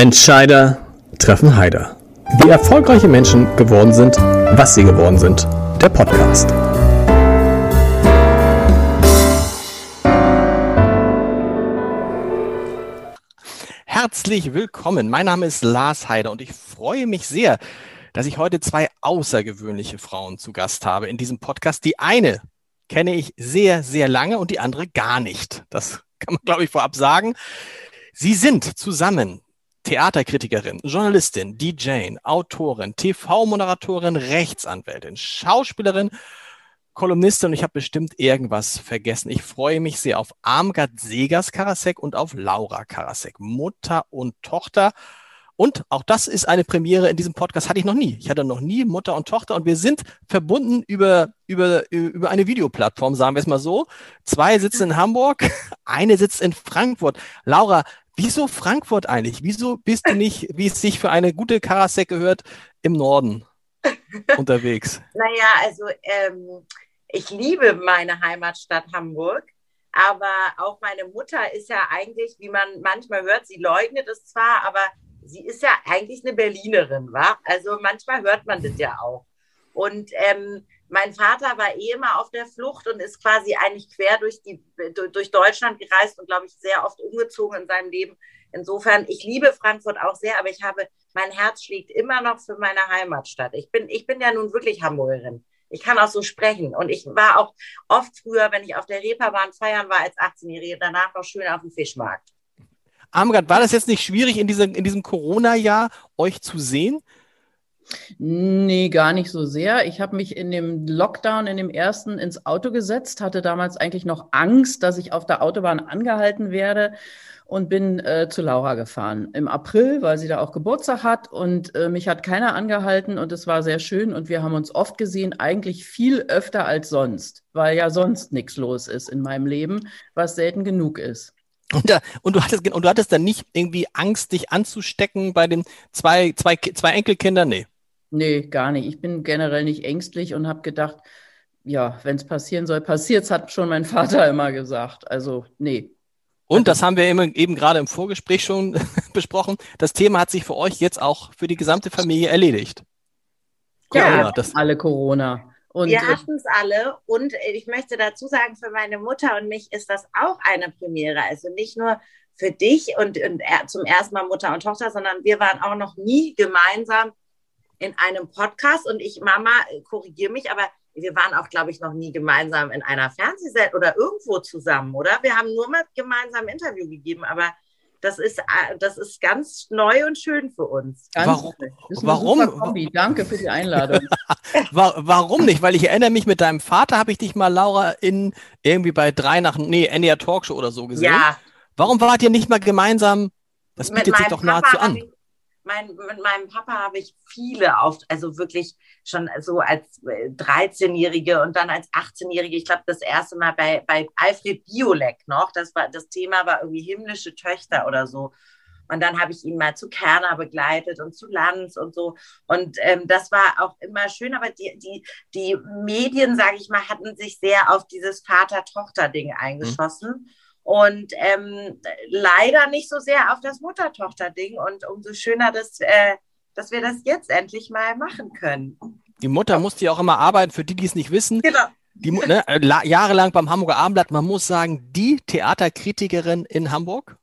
Entscheider treffen Heider. Wie erfolgreiche Menschen geworden sind, was sie geworden sind. Der Podcast. Herzlich willkommen. Mein Name ist Lars Heider und ich freue mich sehr, dass ich heute zwei außergewöhnliche Frauen zu Gast habe in diesem Podcast. Die eine kenne ich sehr, sehr lange und die andere gar nicht. Das kann man, glaube ich, vorab sagen. Sie sind zusammen Theaterkritikerin, Journalistin, DJ, Autorin, TV-Moderatorin, Rechtsanwältin, Schauspielerin, Kolumnistin und ich habe bestimmt irgendwas vergessen. Ich freue mich sehr auf Armgard Segers Karasek und auf Laura Karasek, Mutter und Tochter. Und auch das ist eine Premiere in diesem Podcast, hatte ich noch nie. Ich hatte noch nie Mutter und Tochter und wir sind verbunden über, über, über eine Videoplattform, sagen wir es mal so. Zwei sitzen in Hamburg, eine sitzt in Frankfurt. Laura, Wieso Frankfurt eigentlich? Wieso bist du nicht, wie es sich für eine gute Karasek gehört, im Norden unterwegs? Naja, also ähm, ich liebe meine Heimatstadt Hamburg, aber auch meine Mutter ist ja eigentlich, wie man manchmal hört, sie leugnet es zwar, aber sie ist ja eigentlich eine Berlinerin, wa? Also manchmal hört man das ja auch. Und ähm, mein Vater war eh immer auf der Flucht und ist quasi eigentlich quer durch, die, durch Deutschland gereist und, glaube ich, sehr oft umgezogen in seinem Leben. Insofern, ich liebe Frankfurt auch sehr, aber ich habe, mein Herz schlägt immer noch für meine Heimatstadt. Ich bin, ich bin ja nun wirklich Hamburgerin. Ich kann auch so sprechen. Und ich war auch oft früher, wenn ich auf der Reeperbahn feiern war als 18-Jährige, danach noch schön auf dem Fischmarkt. Amgard, war das jetzt nicht schwierig in, diese, in diesem Corona-Jahr, euch zu sehen? Nee, gar nicht so sehr. Ich habe mich in dem Lockdown, in dem ersten, ins Auto gesetzt, hatte damals eigentlich noch Angst, dass ich auf der Autobahn angehalten werde und bin äh, zu Laura gefahren im April, weil sie da auch Geburtstag hat und äh, mich hat keiner angehalten und es war sehr schön und wir haben uns oft gesehen, eigentlich viel öfter als sonst, weil ja sonst nichts los ist in meinem Leben, was selten genug ist. Und, da, und, du hattest, und du hattest dann nicht irgendwie Angst, dich anzustecken bei den zwei, zwei, zwei Enkelkindern? Nee. Nee, gar nicht. Ich bin generell nicht ängstlich und habe gedacht, ja, wenn es passieren soll, passiert es, hat schon mein Vater immer gesagt. Also, nee. Und das haben wir eben, eben gerade im Vorgespräch schon besprochen. Das Thema hat sich für euch jetzt auch für die gesamte Familie erledigt. Corona, ja, das alle Corona. Und wir hatten es alle und ich möchte dazu sagen, für meine Mutter und mich ist das auch eine Premiere. Also nicht nur für dich und, und zum ersten Mal Mutter und Tochter, sondern wir waren auch noch nie gemeinsam in einem Podcast und ich, Mama, korrigiere mich, aber wir waren auch, glaube ich, noch nie gemeinsam in einer Fernsehsendung oder irgendwo zusammen, oder? Wir haben nur mal gemeinsam ein Interview gegeben, aber das ist, äh, das ist ganz neu und schön für uns. warum? warum? Danke für die Einladung. warum nicht? Weil ich erinnere mich, mit deinem Vater habe ich dich mal, Laura, in irgendwie bei drei nach, nee, NDR Talkshow oder so gesehen. Ja. Warum wart ihr nicht mal gemeinsam? Das bietet sich doch nahezu an. Ich, mein, mit meinem Papa habe ich viele auf, also wirklich schon so als 13-Jährige äh, und dann als 18-Jährige, ich glaube, das erste Mal bei, bei Alfred Biolek noch. Das war, das Thema war irgendwie himmlische Töchter oder so. Und dann habe ich ihn mal zu Kerner begleitet und zu Lanz und so. Und ähm, das war auch immer schön, aber die, die, die Medien, sage ich mal, hatten sich sehr auf dieses Vater-Tochter-Ding mhm. eingeschossen. Mhm und ähm, leider nicht so sehr auf das Mutter-Tochter-Ding. Und umso schöner, dass, äh, dass wir das jetzt endlich mal machen können. Die Mutter musste ja auch immer arbeiten, für die, die es nicht wissen. Genau. Die, ne, äh, jahrelang beim Hamburger Abendblatt, man muss sagen, die Theaterkritikerin in Hamburg.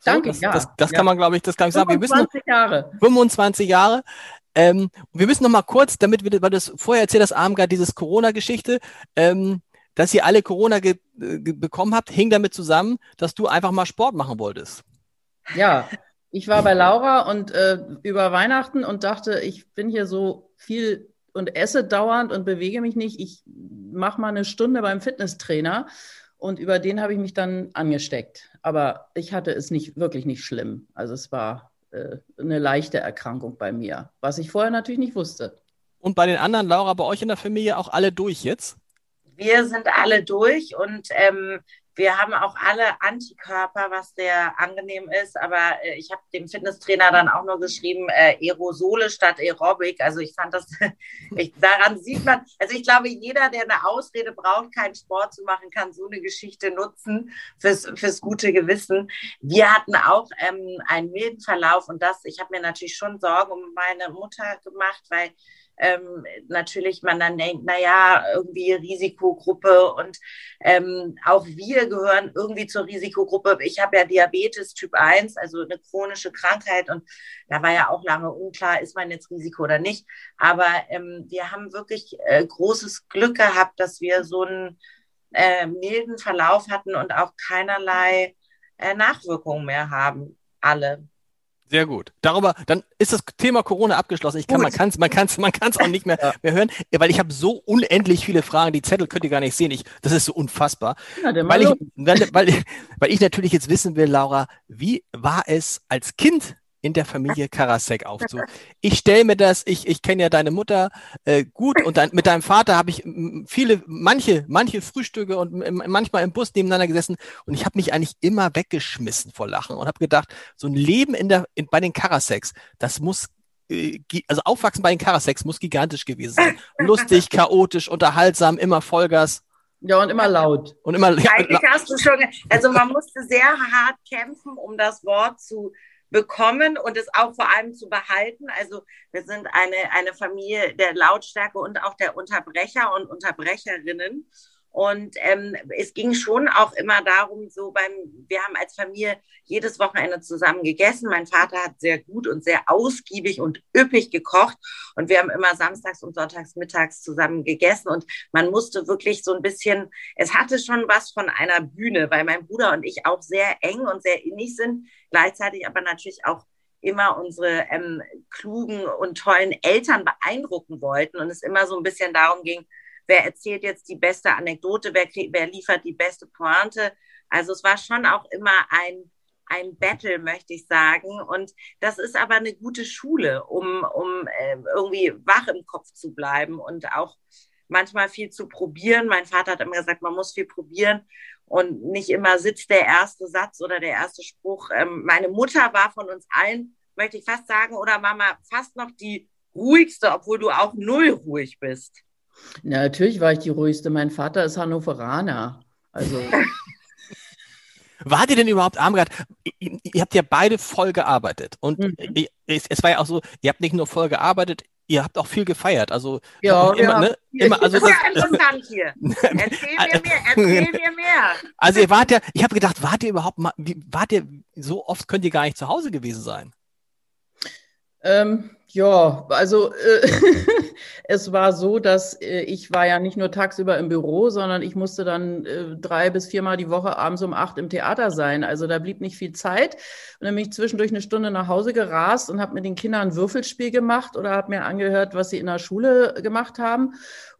So, Danke, das, ja. Das, das ja. kann man, glaube ich, das kann ich sagen. 25 Jahre. 25 Jahre. Ähm, wir müssen noch mal kurz, damit wir, weil du das vorher erzählt hast, Armgard, dieses Corona-Geschichte, ähm, dass ihr alle Corona bekommen habt, hing damit zusammen, dass du einfach mal Sport machen wolltest. Ja, ich war bei Laura und äh, über Weihnachten und dachte, ich bin hier so viel und esse dauernd und bewege mich nicht. Ich mache mal eine Stunde beim Fitnesstrainer und über den habe ich mich dann angesteckt. Aber ich hatte es nicht wirklich nicht schlimm. Also es war äh, eine leichte Erkrankung bei mir, was ich vorher natürlich nicht wusste. Und bei den anderen, Laura, bei euch in der Familie auch alle durch jetzt? Wir sind alle durch und ähm, wir haben auch alle Antikörper, was sehr angenehm ist. Aber äh, ich habe dem Fitnesstrainer dann auch nur geschrieben, äh, Aerosole statt Aerobic. Also ich fand das, ich, daran sieht man, also ich glaube, jeder, der eine Ausrede braucht, keinen Sport zu machen, kann so eine Geschichte nutzen fürs, fürs gute Gewissen. Wir hatten auch ähm, einen milden Verlauf und das, ich habe mir natürlich schon Sorgen um meine Mutter gemacht, weil ähm, natürlich man dann denkt, naja, irgendwie Risikogruppe und ähm, auch wir gehören irgendwie zur Risikogruppe. Ich habe ja Diabetes Typ 1, also eine chronische Krankheit und da war ja auch lange unklar, ist man jetzt Risiko oder nicht. Aber ähm, wir haben wirklich äh, großes Glück gehabt, dass wir so einen äh, milden Verlauf hatten und auch keinerlei äh, Nachwirkungen mehr haben. Alle. Sehr gut. Darüber, dann ist das Thema Corona abgeschlossen. Ich kann, man kann es man kann's, man kann's auch nicht mehr, ja. mehr hören, weil ich habe so unendlich viele Fragen. Die Zettel könnt ihr gar nicht sehen. Ich, das ist so unfassbar. Ja, weil, ich, weil, weil, weil ich natürlich jetzt wissen will, Laura, wie war es als Kind in der Familie Karasek aufzu. Ich stelle mir das, ich, ich kenne ja deine Mutter äh, gut und dein, mit deinem Vater habe ich viele, manche, manche Frühstücke und manchmal im Bus nebeneinander gesessen und ich habe mich eigentlich immer weggeschmissen vor Lachen und habe gedacht, so ein Leben in der, in, bei den Karaseks, das muss äh, also aufwachsen bei den Karaseks muss gigantisch gewesen sein. Lustig, chaotisch, unterhaltsam, immer Vollgas. Ja, und immer laut. Und immer ja, Eigentlich hast du schon, also man musste sehr hart kämpfen, um das Wort zu bekommen und es auch vor allem zu behalten. Also wir sind eine, eine Familie der Lautstärke und auch der Unterbrecher und Unterbrecherinnen. Und ähm, es ging schon auch immer darum, so beim, wir haben als Familie jedes Wochenende zusammen gegessen. Mein Vater hat sehr gut und sehr ausgiebig und üppig gekocht. Und wir haben immer samstags und sonntags mittags zusammen gegessen. Und man musste wirklich so ein bisschen, es hatte schon was von einer Bühne, weil mein Bruder und ich auch sehr eng und sehr innig sind. Gleichzeitig aber natürlich auch immer unsere ähm, klugen und tollen Eltern beeindrucken wollten. Und es immer so ein bisschen darum ging, wer erzählt jetzt die beste Anekdote, wer, wer liefert die beste Pointe. Also es war schon auch immer ein, ein Battle, möchte ich sagen. Und das ist aber eine gute Schule, um, um äh, irgendwie wach im Kopf zu bleiben und auch manchmal viel zu probieren. Mein Vater hat immer gesagt, man muss viel probieren und nicht immer sitzt der erste Satz oder der erste Spruch. Ähm, meine Mutter war von uns allen, möchte ich fast sagen, oder Mama, fast noch die ruhigste, obwohl du auch null ruhig bist. Na, natürlich war ich die ruhigste. Mein Vater ist Hannoveraner. Also. Wart ihr denn überhaupt, Armgard, ihr, ihr habt ja beide voll gearbeitet. Und mhm. es, es, war ja auch so, ihr habt nicht nur voll gearbeitet, ihr habt auch viel gefeiert. Also ja, immer, ja. Ne, immer, also das ist ja interessant hier. Erzähl mir mehr, erzähl mir mehr. Also ihr wart ja, ich habe gedacht, wart ihr überhaupt mal, wart ihr, so oft könnt ihr gar nicht zu Hause gewesen sein? Ähm, ja, also äh, es war so, dass äh, ich war ja nicht nur tagsüber im Büro, sondern ich musste dann äh, drei bis viermal die Woche abends um acht im Theater sein. Also da blieb nicht viel Zeit. Und dann bin ich zwischendurch eine Stunde nach Hause gerast und habe mit den Kindern ein Würfelspiel gemacht oder habe mir angehört, was sie in der Schule gemacht haben.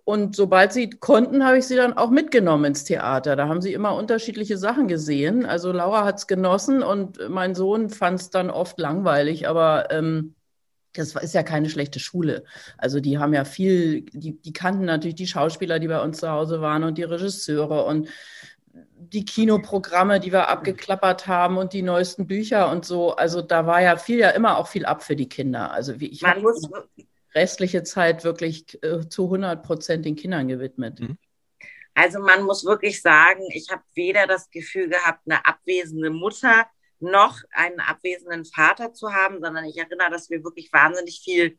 Und sobald sie konnten, habe ich sie dann auch mitgenommen ins Theater. Da haben sie immer unterschiedliche Sachen gesehen. Also Laura hat es genossen und mein Sohn fand es dann oft langweilig, aber ähm, das ist ja keine schlechte Schule. Also die haben ja viel, die, die kannten natürlich die Schauspieler, die bei uns zu Hause waren und die Regisseure und die Kinoprogramme, die wir abgeklappert haben und die neuesten Bücher und so. Also da war ja viel, ja immer auch viel ab für die Kinder. Also wie ich habe die restliche Zeit wirklich äh, zu 100 Prozent den Kindern gewidmet. Mhm. Also man muss wirklich sagen, ich habe weder das Gefühl gehabt, eine abwesende Mutter noch einen abwesenden Vater zu haben, sondern ich erinnere, dass wir wirklich wahnsinnig viel,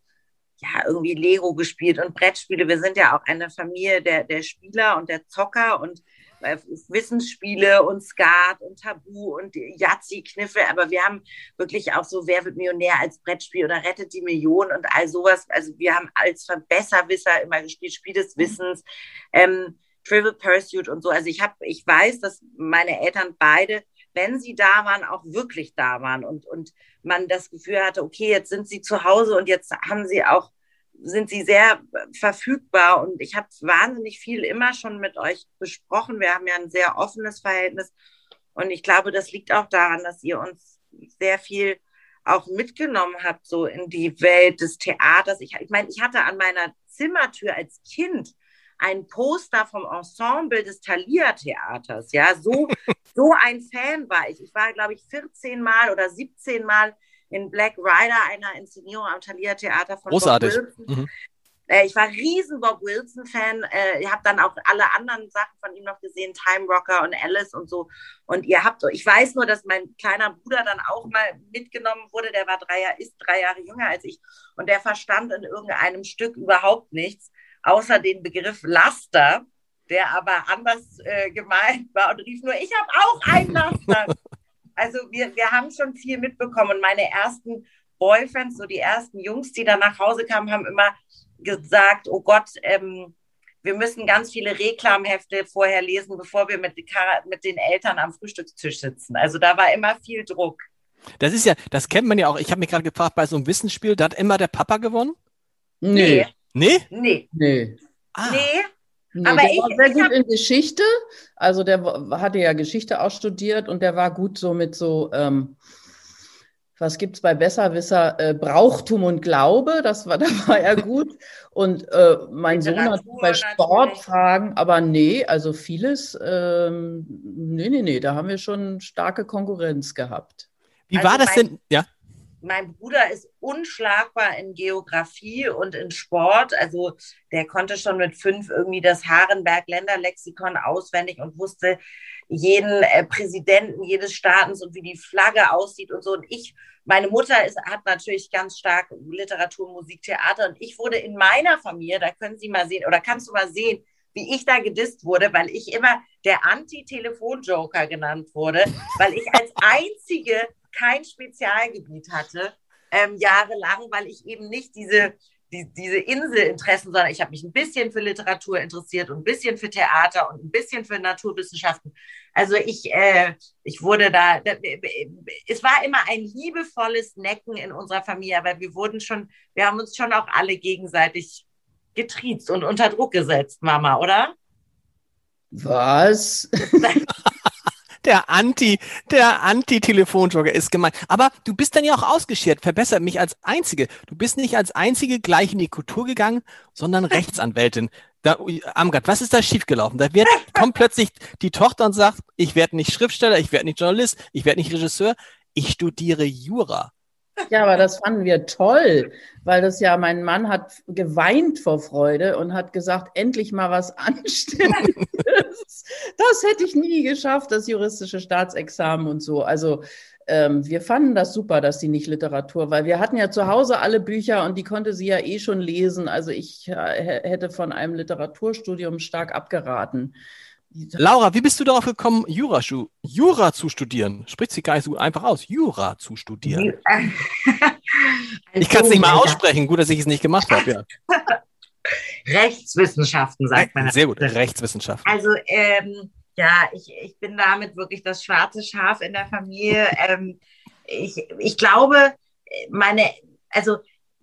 ja, irgendwie Lego gespielt und Brettspiele. Wir sind ja auch eine Familie der, der Spieler und der Zocker und äh, Wissensspiele und Skat und Tabu und Yazzi-Kniffe, aber wir haben wirklich auch so Wer wird Millionär als Brettspiel oder Rettet die Million und all sowas. Also wir haben als Verbesserwisser immer gespielt, Spiel des Wissens, ähm, Trivial Pursuit und so. Also ich habe, ich weiß, dass meine Eltern beide wenn sie da waren, auch wirklich da waren und, und man das Gefühl hatte, okay, jetzt sind sie zu Hause und jetzt haben sie auch, sind sie sehr verfügbar und ich habe wahnsinnig viel immer schon mit euch besprochen. Wir haben ja ein sehr offenes Verhältnis und ich glaube, das liegt auch daran, dass ihr uns sehr viel auch mitgenommen habt, so in die Welt des Theaters. Ich, ich meine, ich hatte an meiner Zimmertür als Kind ein Poster vom Ensemble des Thalia Theaters. Ja, so, so ein Fan war ich. Ich war, glaube ich, 14 Mal oder 17 Mal in Black Rider, einer Inszenierung am Thalia Theater von Großartig. Bob Wilson. Mhm. Äh, ich war riesen Bob Wilson-Fan. Äh, ich habe dann auch alle anderen Sachen von ihm noch gesehen, Time Rocker und Alice und so. Und ihr habt, ich weiß nur, dass mein kleiner Bruder dann auch mal mitgenommen wurde. Der war drei Jahre, ist drei Jahre jünger als ich. Und der verstand in irgendeinem Stück überhaupt nichts, außer den Begriff Laster, der aber anders äh, gemeint war und rief nur, ich habe auch ein Laster. Also wir, wir haben schon viel mitbekommen. Und meine ersten Boyfriends, so die ersten Jungs, die dann nach Hause kamen, haben immer gesagt, oh Gott, ähm, wir müssen ganz viele Reklamhefte vorher lesen, bevor wir mit, mit den Eltern am Frühstückstisch sitzen. Also da war immer viel Druck. Das ist ja, das kennt man ja auch. Ich habe mich gerade gefragt, bei so einem Wissensspiel, da hat immer der Papa gewonnen? Nee. Nee? Nee. Nee. Ah. Nee. Nee, aber der ich, war sehr gut hab... in Geschichte. Also der hatte ja Geschichte auch studiert und der war gut so mit so ähm, was gibt es bei Besserwisser? Äh, Brauchtum und Glaube, das war, da war er gut. Und äh, mein Sohn hat bei Sportfragen, aber nee, also vieles, ähm, nee, nee, nee, da haben wir schon starke Konkurrenz gehabt. Wie also war das mein, denn? Ja. Mein Bruder ist unschlagbar in Geografie und in Sport. Also der konnte schon mit fünf irgendwie das Harenberg-Länderlexikon auswendig und wusste, jeden äh, Präsidenten jedes Staatens und wie die Flagge aussieht und so. Und ich, meine Mutter ist, hat natürlich ganz stark Literatur, Musik, Theater und ich wurde in meiner Familie, da können Sie mal sehen, oder kannst du mal sehen, wie ich da gedisst wurde, weil ich immer der Anti-Telefon-Joker genannt wurde, weil ich als einzige kein Spezialgebiet hatte, ähm, jahrelang, weil ich eben nicht diese die, diese Inselinteressen, sondern ich habe mich ein bisschen für Literatur interessiert und ein bisschen für Theater und ein bisschen für Naturwissenschaften. Also ich, äh, ich wurde da, da, es war immer ein liebevolles Necken in unserer Familie, aber wir wurden schon, wir haben uns schon auch alle gegenseitig getriezt und unter Druck gesetzt, Mama, oder? Was? der Anti, der Anti-Telefonjogger ist gemeint. Aber du bist dann ja auch ausgeschert. Verbessert mich als Einzige. Du bist nicht als Einzige gleich in die Kultur gegangen, sondern Rechtsanwältin. Da, Amgard, was ist da schiefgelaufen? Da wird, kommt plötzlich die Tochter und sagt, ich werde nicht Schriftsteller, ich werde nicht Journalist, ich werde nicht Regisseur, ich studiere Jura. Ja, aber das fanden wir toll, weil das ja, mein Mann hat geweint vor Freude und hat gesagt, endlich mal was Anständiges. das hätte ich nie geschafft, das juristische Staatsexamen und so. Also ähm, wir fanden das super, dass sie nicht Literatur, weil wir hatten ja zu Hause alle Bücher und die konnte sie ja eh schon lesen. Also ich äh, hätte von einem Literaturstudium stark abgeraten. Laura, wie bist du darauf gekommen, Jura, Jura zu studieren? Spricht sie gar nicht so einfach aus, Jura zu studieren. ich kann es nicht mal aussprechen. Gut, dass ich es nicht gemacht habe. Ja. Rechtswissenschaften, sagt man. Sehr gut, Rechtswissenschaften. Also, ähm, ja, ich, ich bin damit wirklich das schwarze Schaf in der Familie. ähm, ich, ich glaube, meine, also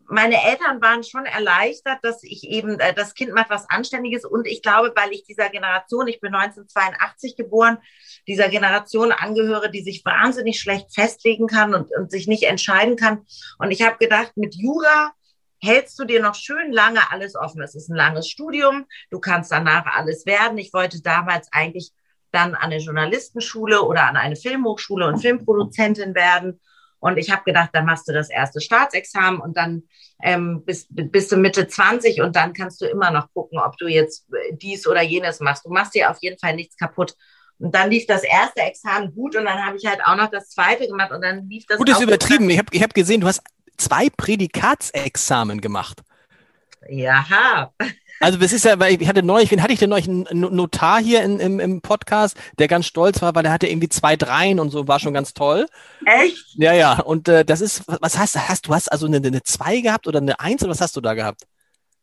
meine Eltern waren schon erleichtert, dass ich eben, äh, das Kind macht was Anständiges und ich glaube, weil ich dieser Generation, ich bin 1982 geboren, dieser Generation angehöre, die sich wahnsinnig schlecht festlegen kann und, und sich nicht entscheiden kann. Und ich habe gedacht, mit Jura hältst du dir noch schön lange alles offen. Es ist ein langes Studium, du kannst danach alles werden. Ich wollte damals eigentlich dann an eine Journalistenschule oder an eine Filmhochschule und Filmproduzentin werden. Und ich habe gedacht, dann machst du das erste Staatsexamen und dann ähm, bist, bist du Mitte 20 und dann kannst du immer noch gucken, ob du jetzt dies oder jenes machst. Du machst dir auf jeden Fall nichts kaputt. Und dann lief das erste Examen gut und dann habe ich halt auch noch das zweite gemacht und dann lief das. Gut ist übertrieben. Ich habe ich hab gesehen, du hast zwei Prädikatsexamen gemacht. Ja. Also das ist ja, weil ich hatte neulich, wen hatte ich denn neulich? Einen Notar hier in, im, im Podcast, der ganz stolz war, weil er hatte irgendwie zwei Dreien und so, war schon ganz toll. Echt? Ja, ja. Und äh, das ist, was hast? Hast du hast also eine, eine zwei gehabt oder eine Eins oder was hast du da gehabt?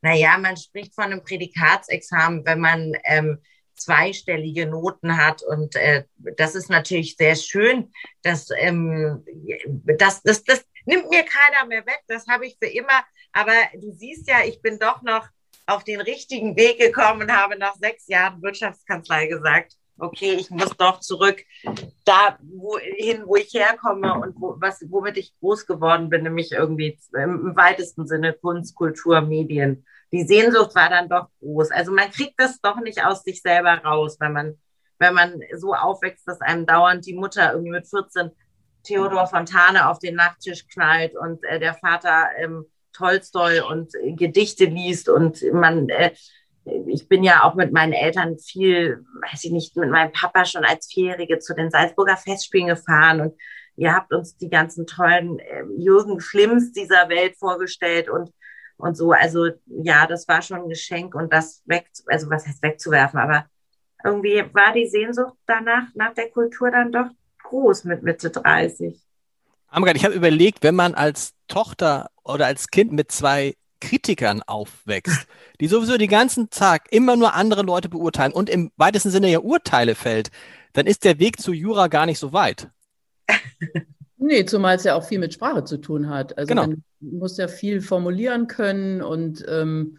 Naja, man spricht von einem Prädikatsexamen, wenn man ähm, zweistellige Noten hat. Und äh, das ist natürlich sehr schön. Dass, ähm, das, das, das nimmt mir keiner mehr weg. Das habe ich für immer. Aber du siehst ja, ich bin doch noch auf den richtigen Weg gekommen und habe nach sechs Jahren Wirtschaftskanzlei gesagt, okay, ich muss doch zurück da wohin, wo ich herkomme und wo, was, womit ich groß geworden bin, nämlich irgendwie im weitesten Sinne Kunst, Kultur, Medien. Die Sehnsucht war dann doch groß. Also man kriegt das doch nicht aus sich selber raus, wenn man, wenn man so aufwächst, dass einem dauernd die Mutter irgendwie mit 14 Theodor Fontane auf den Nachttisch knallt und äh, der Vater ähm, Tolstoi und äh, Gedichte liest und man äh, ich bin ja auch mit meinen Eltern viel, weiß ich nicht, mit meinem Papa schon als Vierjährige zu den Salzburger Festspielen gefahren und ihr habt uns die ganzen tollen äh, Jürgen Schlimms dieser Welt vorgestellt und und so. Also ja, das war schon ein Geschenk und das weg, also was heißt wegzuwerfen, aber irgendwie war die Sehnsucht danach, nach der Kultur dann doch groß mit Mitte 30. Amgard, ich habe überlegt, wenn man als Tochter oder als Kind mit zwei Kritikern aufwächst, die sowieso den ganzen Tag immer nur andere Leute beurteilen und im weitesten Sinne ja Urteile fällt, dann ist der Weg zu Jura gar nicht so weit. Nee, zumal es ja auch viel mit Sprache zu tun hat. Also genau. man muss ja viel formulieren können und ähm,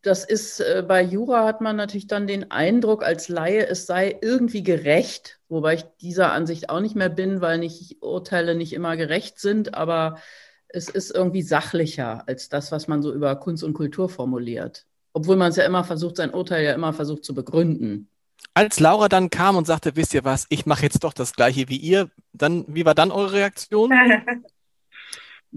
das ist äh, bei Jura hat man natürlich dann den Eindruck als Laie, es sei irgendwie gerecht, wobei ich dieser Ansicht auch nicht mehr bin, weil nicht Urteile nicht immer gerecht sind, aber es ist irgendwie sachlicher als das, was man so über Kunst und Kultur formuliert. Obwohl man es ja immer versucht, sein Urteil ja immer versucht zu begründen. Als Laura dann kam und sagte, wisst ihr was, ich mache jetzt doch das gleiche wie ihr, dann, wie war dann eure Reaktion?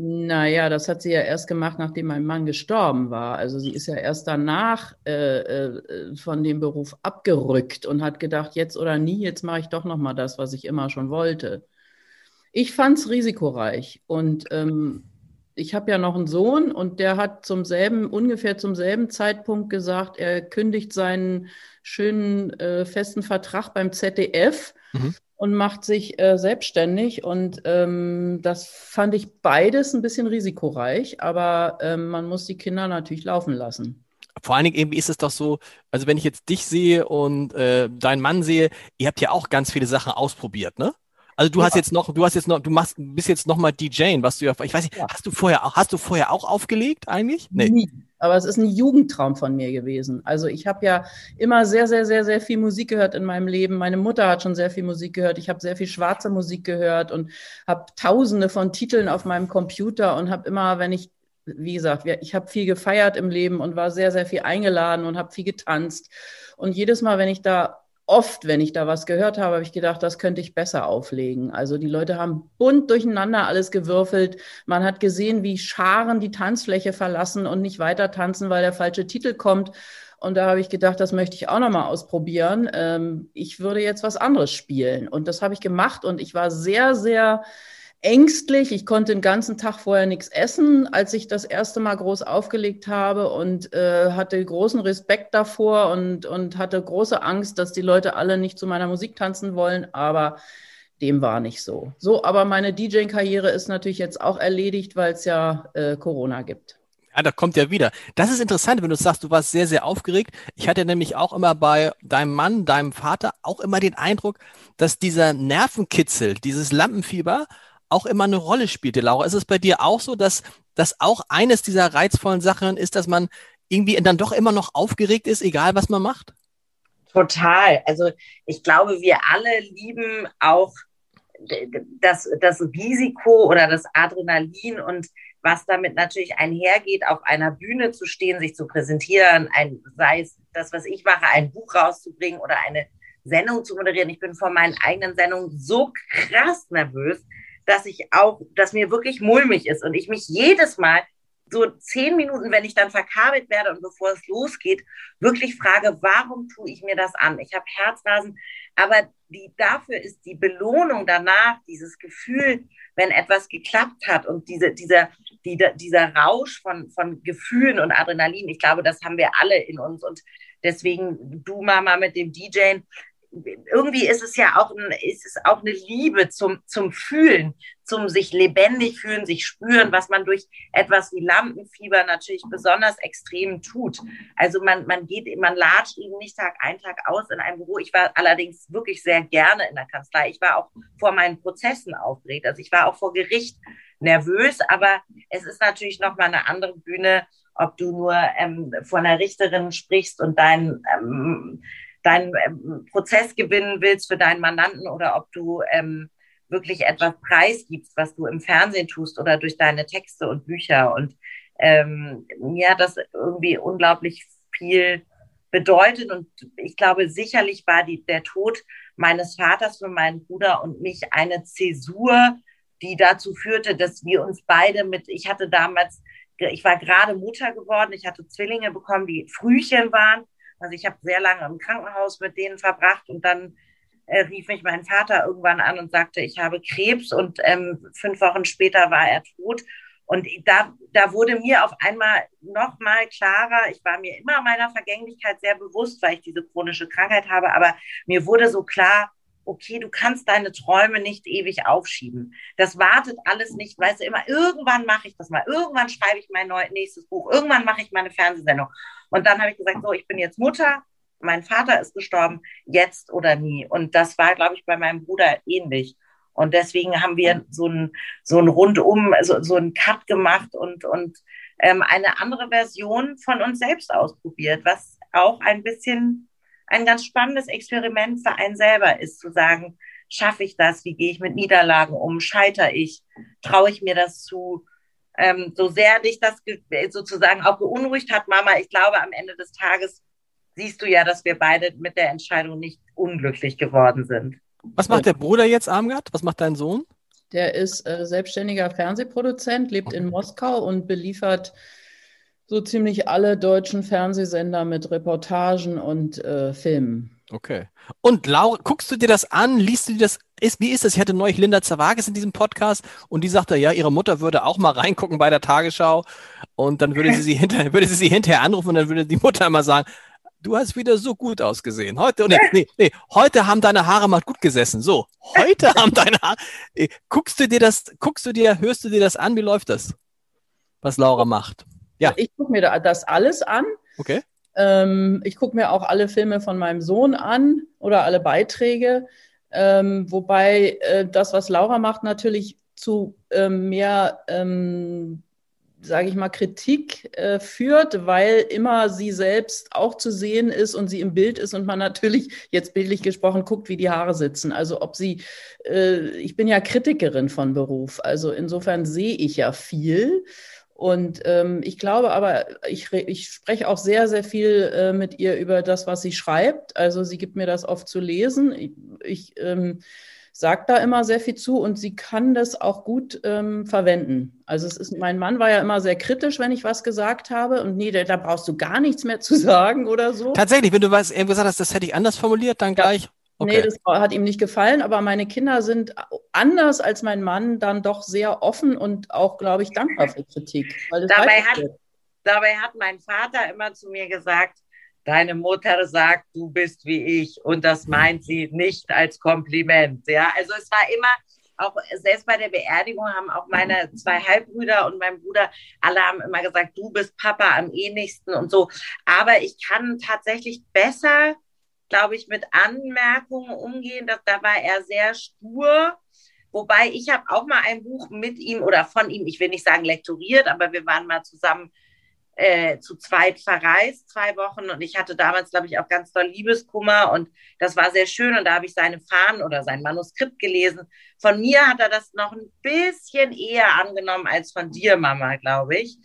Naja, das hat sie ja erst gemacht, nachdem mein Mann gestorben war. Also sie ist ja erst danach äh, äh, von dem Beruf abgerückt und hat gedacht, jetzt oder nie, jetzt mache ich doch nochmal das, was ich immer schon wollte. Ich fand es risikoreich und ähm, ich habe ja noch einen Sohn und der hat zum selben, ungefähr zum selben Zeitpunkt gesagt, er kündigt seinen schönen äh, festen Vertrag beim ZDF mhm. Und macht sich äh, selbstständig. Und ähm, das fand ich beides ein bisschen risikoreich, aber ähm, man muss die Kinder natürlich laufen lassen. Vor allen Dingen ist es doch so, also wenn ich jetzt dich sehe und äh, deinen Mann sehe, ihr habt ja auch ganz viele Sachen ausprobiert, ne? Also du ja. hast jetzt noch, du hast jetzt noch, du machst, bist jetzt noch mal DJing, was du ja, ich weiß nicht, ja. hast du vorher auch, hast du vorher auch aufgelegt eigentlich? Nee. Nie. Aber es ist ein Jugendtraum von mir gewesen. Also ich habe ja immer sehr, sehr, sehr, sehr viel Musik gehört in meinem Leben. Meine Mutter hat schon sehr viel Musik gehört. Ich habe sehr viel schwarze Musik gehört und habe Tausende von Titeln auf meinem Computer und habe immer, wenn ich wie gesagt, ich habe viel gefeiert im Leben und war sehr, sehr viel eingeladen und habe viel getanzt. Und jedes Mal, wenn ich da oft, wenn ich da was gehört habe, habe ich gedacht, das könnte ich besser auflegen. Also die Leute haben bunt durcheinander alles gewürfelt. Man hat gesehen, wie Scharen die Tanzfläche verlassen und nicht weiter tanzen, weil der falsche Titel kommt. Und da habe ich gedacht, das möchte ich auch nochmal ausprobieren. Ähm, ich würde jetzt was anderes spielen. Und das habe ich gemacht und ich war sehr, sehr ängstlich. Ich konnte den ganzen Tag vorher nichts essen, als ich das erste Mal groß aufgelegt habe und äh, hatte großen Respekt davor und, und hatte große Angst, dass die Leute alle nicht zu meiner Musik tanzen wollen. Aber dem war nicht so. So, aber meine DJ-Karriere ist natürlich jetzt auch erledigt, weil es ja äh, Corona gibt. Ja, da kommt ja wieder. Das ist interessant, wenn du sagst, du warst sehr, sehr aufgeregt. Ich hatte nämlich auch immer bei deinem Mann, deinem Vater auch immer den Eindruck, dass dieser Nervenkitzel, dieses Lampenfieber auch immer eine Rolle spielte. Laura, ist es bei dir auch so, dass das auch eines dieser reizvollen Sachen ist, dass man irgendwie dann doch immer noch aufgeregt ist, egal was man macht? Total. Also ich glaube, wir alle lieben auch das, das Risiko oder das Adrenalin und was damit natürlich einhergeht, auf einer Bühne zu stehen, sich zu präsentieren, ein, sei es das, was ich mache, ein Buch rauszubringen oder eine Sendung zu moderieren. Ich bin vor meinen eigenen Sendungen so krass nervös, dass ich auch, dass mir wirklich mulmig ist und ich mich jedes Mal so zehn Minuten, wenn ich dann verkabelt werde und bevor es losgeht, wirklich frage, warum tue ich mir das an? Ich habe Herzrasen, aber die, dafür ist die Belohnung danach, dieses Gefühl, wenn etwas geklappt hat und diese, dieser, die, dieser Rausch von, von Gefühlen und Adrenalin, ich glaube, das haben wir alle in uns und deswegen du Mama mit dem DJen, irgendwie ist es ja auch, ein, ist es auch eine Liebe zum, zum Fühlen, zum sich lebendig fühlen, sich spüren, was man durch etwas wie Lampenfieber natürlich besonders extrem tut. Also man, man geht, man latscht eben nicht Tag ein, Tag aus in einem Büro. Ich war allerdings wirklich sehr gerne in der Kanzlei. Ich war auch vor meinen Prozessen aufgeregt. Also ich war auch vor Gericht nervös, aber es ist natürlich nochmal eine andere Bühne, ob du nur ähm, von einer Richterin sprichst und dein ähm, deinen ähm, Prozess gewinnen willst für deinen Mandanten oder ob du ähm, wirklich etwas preisgibst, was du im Fernsehen tust oder durch deine Texte und Bücher. Und ähm, mir hat das irgendwie unglaublich viel bedeutet. Und ich glaube, sicherlich war die, der Tod meines Vaters für meinen Bruder und mich eine Zäsur, die dazu führte, dass wir uns beide mit, ich hatte damals, ich war gerade Mutter geworden, ich hatte Zwillinge bekommen, die Frühchen waren. Also ich habe sehr lange im Krankenhaus mit denen verbracht und dann äh, rief mich mein Vater irgendwann an und sagte, ich habe Krebs und ähm, fünf Wochen später war er tot. Und da, da wurde mir auf einmal noch mal klarer, ich war mir immer meiner Vergänglichkeit sehr bewusst, weil ich diese chronische Krankheit habe, aber mir wurde so klar, okay, du kannst deine Träume nicht ewig aufschieben. Das wartet alles nicht, weißt du, immer, irgendwann mache ich das mal, irgendwann schreibe ich mein neu, nächstes Buch, irgendwann mache ich meine Fernsehsendung. Und dann habe ich gesagt, so, ich bin jetzt Mutter, mein Vater ist gestorben, jetzt oder nie. Und das war, glaube ich, bei meinem Bruder ähnlich. Und deswegen haben wir so ein, so ein rundum, so, so ein Cut gemacht und, und ähm, eine andere Version von uns selbst ausprobiert, was auch ein bisschen ein ganz spannendes Experiment für einen selber ist, zu sagen, schaffe ich das? Wie gehe ich mit Niederlagen um? Scheitere ich? Traue ich mir das zu? Ähm, so sehr dich das sozusagen auch beunruhigt hat, Mama, ich glaube, am Ende des Tages siehst du ja, dass wir beide mit der Entscheidung nicht unglücklich geworden sind. Was macht der Bruder jetzt, Armgard? Was macht dein Sohn? Der ist äh, selbstständiger Fernsehproduzent, lebt in Moskau und beliefert so ziemlich alle deutschen Fernsehsender mit Reportagen und äh, Filmen. Okay. Und Laura, guckst du dir das an? Liest du dir das? Ist, wie ist das? Ich hatte neulich Linda Zerwages in diesem Podcast und die sagte, ja, ihre Mutter würde auch mal reingucken bei der Tagesschau und dann würde sie sie hinterher, würde sie sie hinterher anrufen und dann würde die Mutter immer sagen, du hast wieder so gut ausgesehen. Heute, nee, nee, nee, heute haben deine Haare mal gut gesessen. So, heute haben deine Haare. Äh, guckst du dir das, guckst du dir, hörst du dir das an? Wie läuft das? Was Laura macht? Ja. Ich gucke mir das alles an. Okay. Ähm, ich gucke mir auch alle Filme von meinem Sohn an oder alle Beiträge. Ähm, wobei äh, das, was Laura macht, natürlich zu ähm, mehr ähm, sage ich mal, Kritik äh, führt, weil immer sie selbst auch zu sehen ist und sie im Bild ist und man natürlich jetzt bildlich gesprochen guckt, wie die Haare sitzen. Also ob sie, äh, ich bin ja Kritikerin von Beruf, also insofern sehe ich ja viel. Und ähm, ich glaube aber, ich, ich spreche auch sehr, sehr viel äh, mit ihr über das, was sie schreibt. Also sie gibt mir das oft zu lesen. Ich, ich ähm, sagt da immer sehr viel zu und sie kann das auch gut ähm, verwenden. Also es ist, mein Mann war ja immer sehr kritisch, wenn ich was gesagt habe und nee, da, da brauchst du gar nichts mehr zu sagen oder so. Tatsächlich, wenn du was eben gesagt hast, das hätte ich anders formuliert, dann gleich. Okay. Nee, das hat ihm nicht gefallen, aber meine Kinder sind anders als mein Mann dann doch sehr offen und auch, glaube ich, dankbar für Kritik. dabei, hat, dabei hat mein Vater immer zu mir gesagt, deine Mutter sagt, du bist wie ich und das meint sie nicht als Kompliment. Ja, also es war immer auch selbst bei der Beerdigung haben auch meine zwei Halbbrüder und mein Bruder alle haben immer gesagt, du bist Papa am ähnlichsten und so. Aber ich kann tatsächlich besser, glaube ich, mit Anmerkungen umgehen. Dass, da war er sehr stur. Wobei ich habe auch mal ein Buch mit ihm oder von ihm, ich will nicht sagen lektoriert, aber wir waren mal zusammen äh, zu zweit verreist, zwei Wochen. Und ich hatte damals, glaube ich, auch ganz doll Liebeskummer. Und das war sehr schön. Und da habe ich seine Fahnen oder sein Manuskript gelesen. Von mir hat er das noch ein bisschen eher angenommen als von dir, Mama, glaube ich.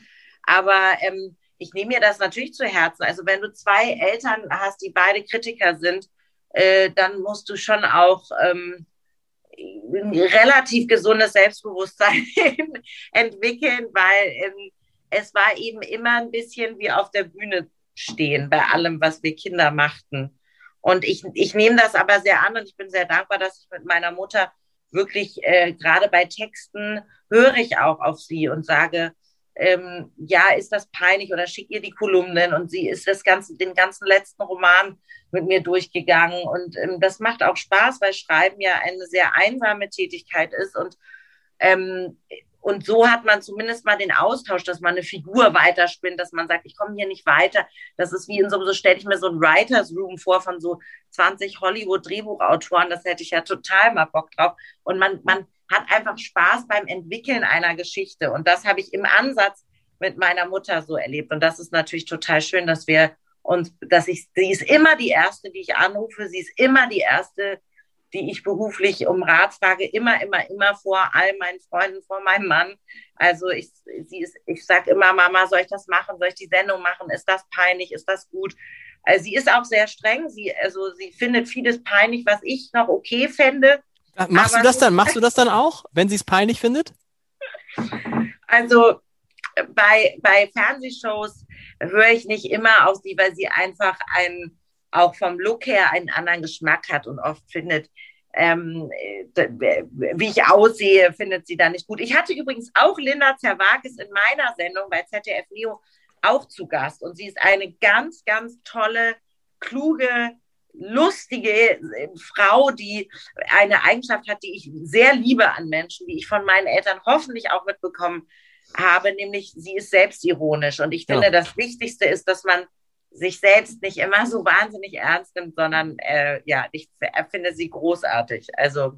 Aber ähm, ich nehme mir das natürlich zu Herzen. Also wenn du zwei Eltern hast, die beide Kritiker sind, äh, dann musst du schon auch ähm, relativ gesundes Selbstbewusstsein entwickeln, weil ähm, es war eben immer ein bisschen wie auf der Bühne stehen bei allem, was wir Kinder machten. Und ich, ich nehme das aber sehr an und ich bin sehr dankbar, dass ich mit meiner Mutter wirklich, äh, gerade bei Texten, höre ich auch auf sie und sage, ähm, ja, ist das peinlich oder schick ihr die Kolumnen und sie ist das ganze, den ganzen letzten Roman mit mir durchgegangen und ähm, das macht auch Spaß, weil Schreiben ja eine sehr einsame Tätigkeit ist und ähm, und so hat man zumindest mal den Austausch, dass man eine Figur weiterspinnt, dass man sagt, ich komme hier nicht weiter. Das ist wie in so, so stelle ich mir so ein Writers Room vor von so 20 Hollywood-Drehbuchautoren. Das hätte ich ja total mal Bock drauf. Und man, man hat einfach Spaß beim Entwickeln einer Geschichte. Und das habe ich im Ansatz mit meiner Mutter so erlebt. Und das ist natürlich total schön, dass wir Und dass ich, sie ist immer die Erste, die ich anrufe. Sie ist immer die Erste, die ich beruflich um Rat frage. Immer, immer, immer vor all meinen Freunden, vor meinem Mann. Also ich, sie ist, ich sage immer, Mama, soll ich das machen? Soll ich die Sendung machen? Ist das peinlich? Ist das gut? Also sie ist auch sehr streng. Sie, also sie findet vieles peinlich, was ich noch okay fände. Machst du das dann? Machst du das dann auch, wenn sie es peinlich findet? Also bei, bei Fernsehshows höre ich nicht immer auf sie, weil sie einfach einen, auch vom Look her einen anderen Geschmack hat und oft findet, ähm, wie ich aussehe, findet sie da nicht gut. Ich hatte übrigens auch Linda Zerwakis in meiner Sendung bei ZDF Neo auch zu Gast und sie ist eine ganz, ganz tolle, kluge, lustige äh, Frau, die eine Eigenschaft hat, die ich sehr liebe an Menschen, die ich von meinen Eltern hoffentlich auch mitbekommen habe, nämlich sie ist selbstironisch. Und ich finde, ja. das Wichtigste ist, dass man sich selbst nicht immer so wahnsinnig ernst nimmt, sondern äh, ja, ich finde sie großartig. Also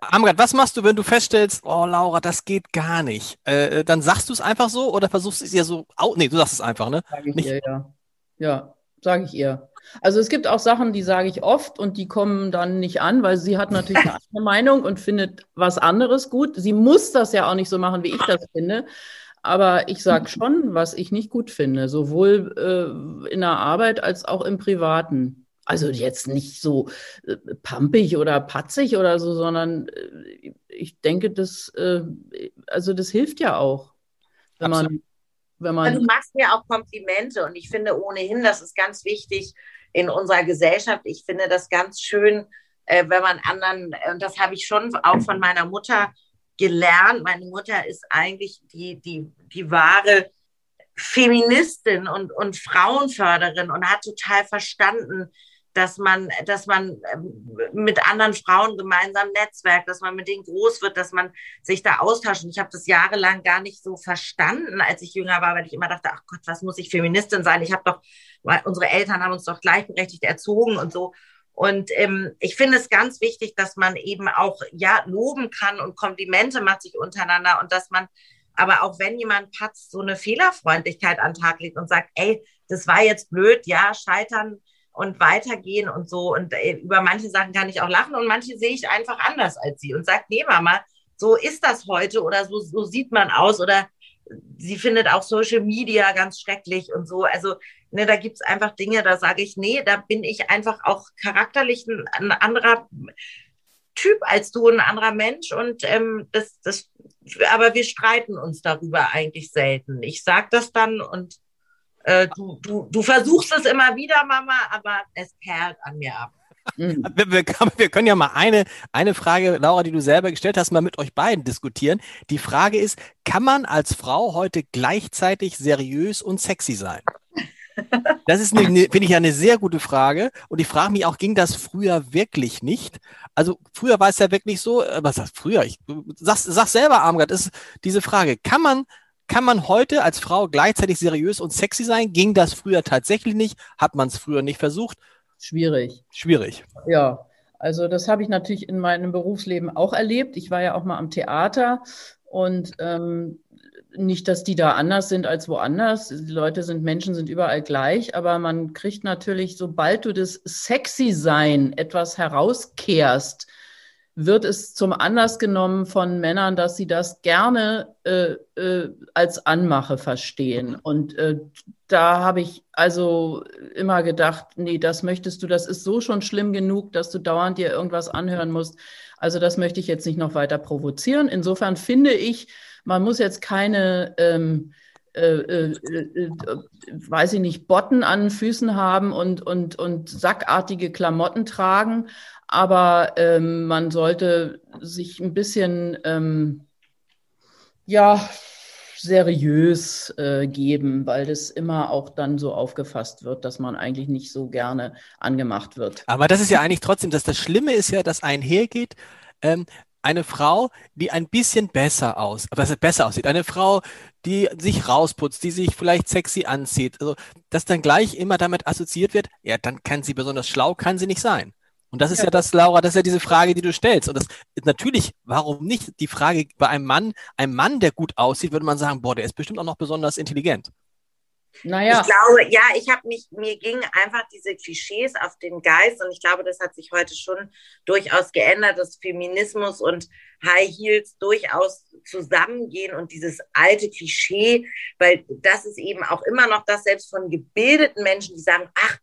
Amgard, was machst du, wenn du feststellst, oh Laura, das geht gar nicht? Äh, dann sagst du es einfach so oder versuchst du es ihr so, au nee, du sagst es einfach, ne? Sag ich nicht. ihr, ja. Ja, sage ich ihr. Also es gibt auch Sachen, die sage ich oft und die kommen dann nicht an, weil sie hat natürlich eine andere Meinung und findet was anderes gut. Sie muss das ja auch nicht so machen, wie ich das finde. Aber ich sage schon, was ich nicht gut finde, sowohl äh, in der Arbeit als auch im Privaten. Also jetzt nicht so äh, pampig oder patzig oder so, sondern äh, ich denke, das, äh, also das hilft ja auch, wenn Absolut. man wenn man. Du machst mir auch Komplimente und ich finde ohnehin, das ist ganz wichtig in unserer Gesellschaft. Ich finde das ganz schön, äh, wenn man anderen, und das habe ich schon auch von meiner Mutter gelernt. Meine Mutter ist eigentlich die, die, die wahre Feministin und, und Frauenförderin und hat total verstanden, dass man, dass man ähm, mit anderen Frauen gemeinsam netzwerkt, dass man mit denen groß wird, dass man sich da austauscht. Und ich habe das jahrelang gar nicht so verstanden, als ich jünger war, weil ich immer dachte, ach Gott, was muss ich Feministin sein? Ich habe doch, unsere Eltern haben uns doch gleichberechtigt erzogen und so. Und ähm, ich finde es ganz wichtig, dass man eben auch ja loben kann und Komplimente macht sich untereinander und dass man aber auch wenn jemand patzt, so eine Fehlerfreundlichkeit an den Tag legt und sagt, ey, das war jetzt blöd, ja, scheitern und weitergehen und so. Und äh, über manche Sachen kann ich auch lachen und manche sehe ich einfach anders als sie und sagt, nee, Mama, so ist das heute oder so, so sieht man aus oder sie findet auch Social Media ganz schrecklich und so. Also, ne, da gibt es einfach Dinge, da sage ich, nee, da bin ich einfach auch charakterlich ein, anderer Typ als du, ein anderer Mensch. Und ähm, das, das, aber wir streiten uns darüber eigentlich selten. Ich sage das dann und äh, du, du, du versuchst es immer wieder, Mama, aber es perlt an mir ab. Mhm. Wir, wir, wir, können ja mal eine, eine Frage, Laura, die du selber gestellt hast, mal mit euch beiden diskutieren. Die Frage ist, kann man als Frau heute gleichzeitig seriös und sexy sein? Das ist, finde ich, ja eine sehr gute Frage. Und ich frage mich auch, ging das früher wirklich nicht? Also früher war es ja wirklich so, äh, was heißt früher? Ich sag, sag selber, Armgard, ist diese Frage, kann man kann man heute als Frau gleichzeitig seriös und sexy sein? Ging das früher tatsächlich nicht? Hat man es früher nicht versucht? Schwierig. Schwierig. Ja, also das habe ich natürlich in meinem Berufsleben auch erlebt. Ich war ja auch mal am Theater und ähm, nicht, dass die da anders sind als woanders. Die Leute sind, Menschen sind überall gleich, aber man kriegt natürlich, sobald du das Sexy-Sein etwas herauskehrst, wird es zum Anlass genommen von Männern, dass sie das gerne äh, äh, als Anmache verstehen. Und äh, da habe ich also immer gedacht, nee, das möchtest du, das ist so schon schlimm genug, dass du dauernd dir irgendwas anhören musst. Also das möchte ich jetzt nicht noch weiter provozieren. Insofern finde ich, man muss jetzt keine ähm, äh, äh, äh, weiß ich nicht, Botten an den Füßen haben und, und, und sackartige Klamotten tragen aber ähm, man sollte sich ein bisschen ähm, ja seriös äh, geben, weil das immer auch dann so aufgefasst wird, dass man eigentlich nicht so gerne angemacht wird. Aber das ist ja eigentlich trotzdem, dass das Schlimme ist ja, dass einhergeht, ähm, eine Frau, die ein bisschen besser aus, was besser aussieht, eine Frau, die sich rausputzt, die sich vielleicht sexy anzieht, also dass dann gleich immer damit assoziiert wird, ja, dann kann sie besonders schlau, kann sie nicht sein. Und das ist ja. ja das, Laura, das ist ja diese Frage, die du stellst. Und das ist natürlich, warum nicht die Frage bei einem Mann, einem Mann, der gut aussieht, würde man sagen, boah, der ist bestimmt auch noch besonders intelligent. Naja. Ich glaube, ja, ich habe mich, mir gingen einfach diese Klischees auf den Geist und ich glaube, das hat sich heute schon durchaus geändert, dass Feminismus und High Heels durchaus zusammengehen und dieses alte Klischee, weil das ist eben auch immer noch das, selbst von gebildeten Menschen, die sagen, ach,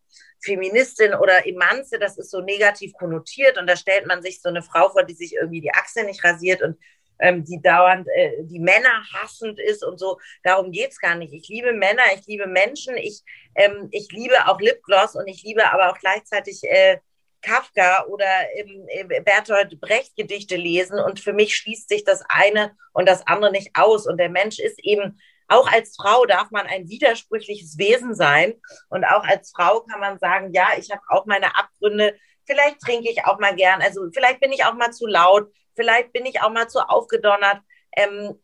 Feministin oder Emanze, das ist so negativ konnotiert und da stellt man sich so eine Frau vor, die sich irgendwie die Achse nicht rasiert und ähm, die dauernd äh, die Männer hassend ist und so. Darum geht's gar nicht. Ich liebe Männer, ich liebe Menschen, ich, ähm, ich liebe auch Lipgloss und ich liebe aber auch gleichzeitig äh, Kafka oder ähm, äh, Bertolt Brecht Gedichte lesen und für mich schließt sich das eine und das andere nicht aus und der Mensch ist eben auch als Frau darf man ein widersprüchliches Wesen sein und auch als Frau kann man sagen, ja, ich habe auch meine Abgründe, vielleicht trinke ich auch mal gern, also vielleicht bin ich auch mal zu laut, vielleicht bin ich auch mal zu aufgedonnert. Ähm,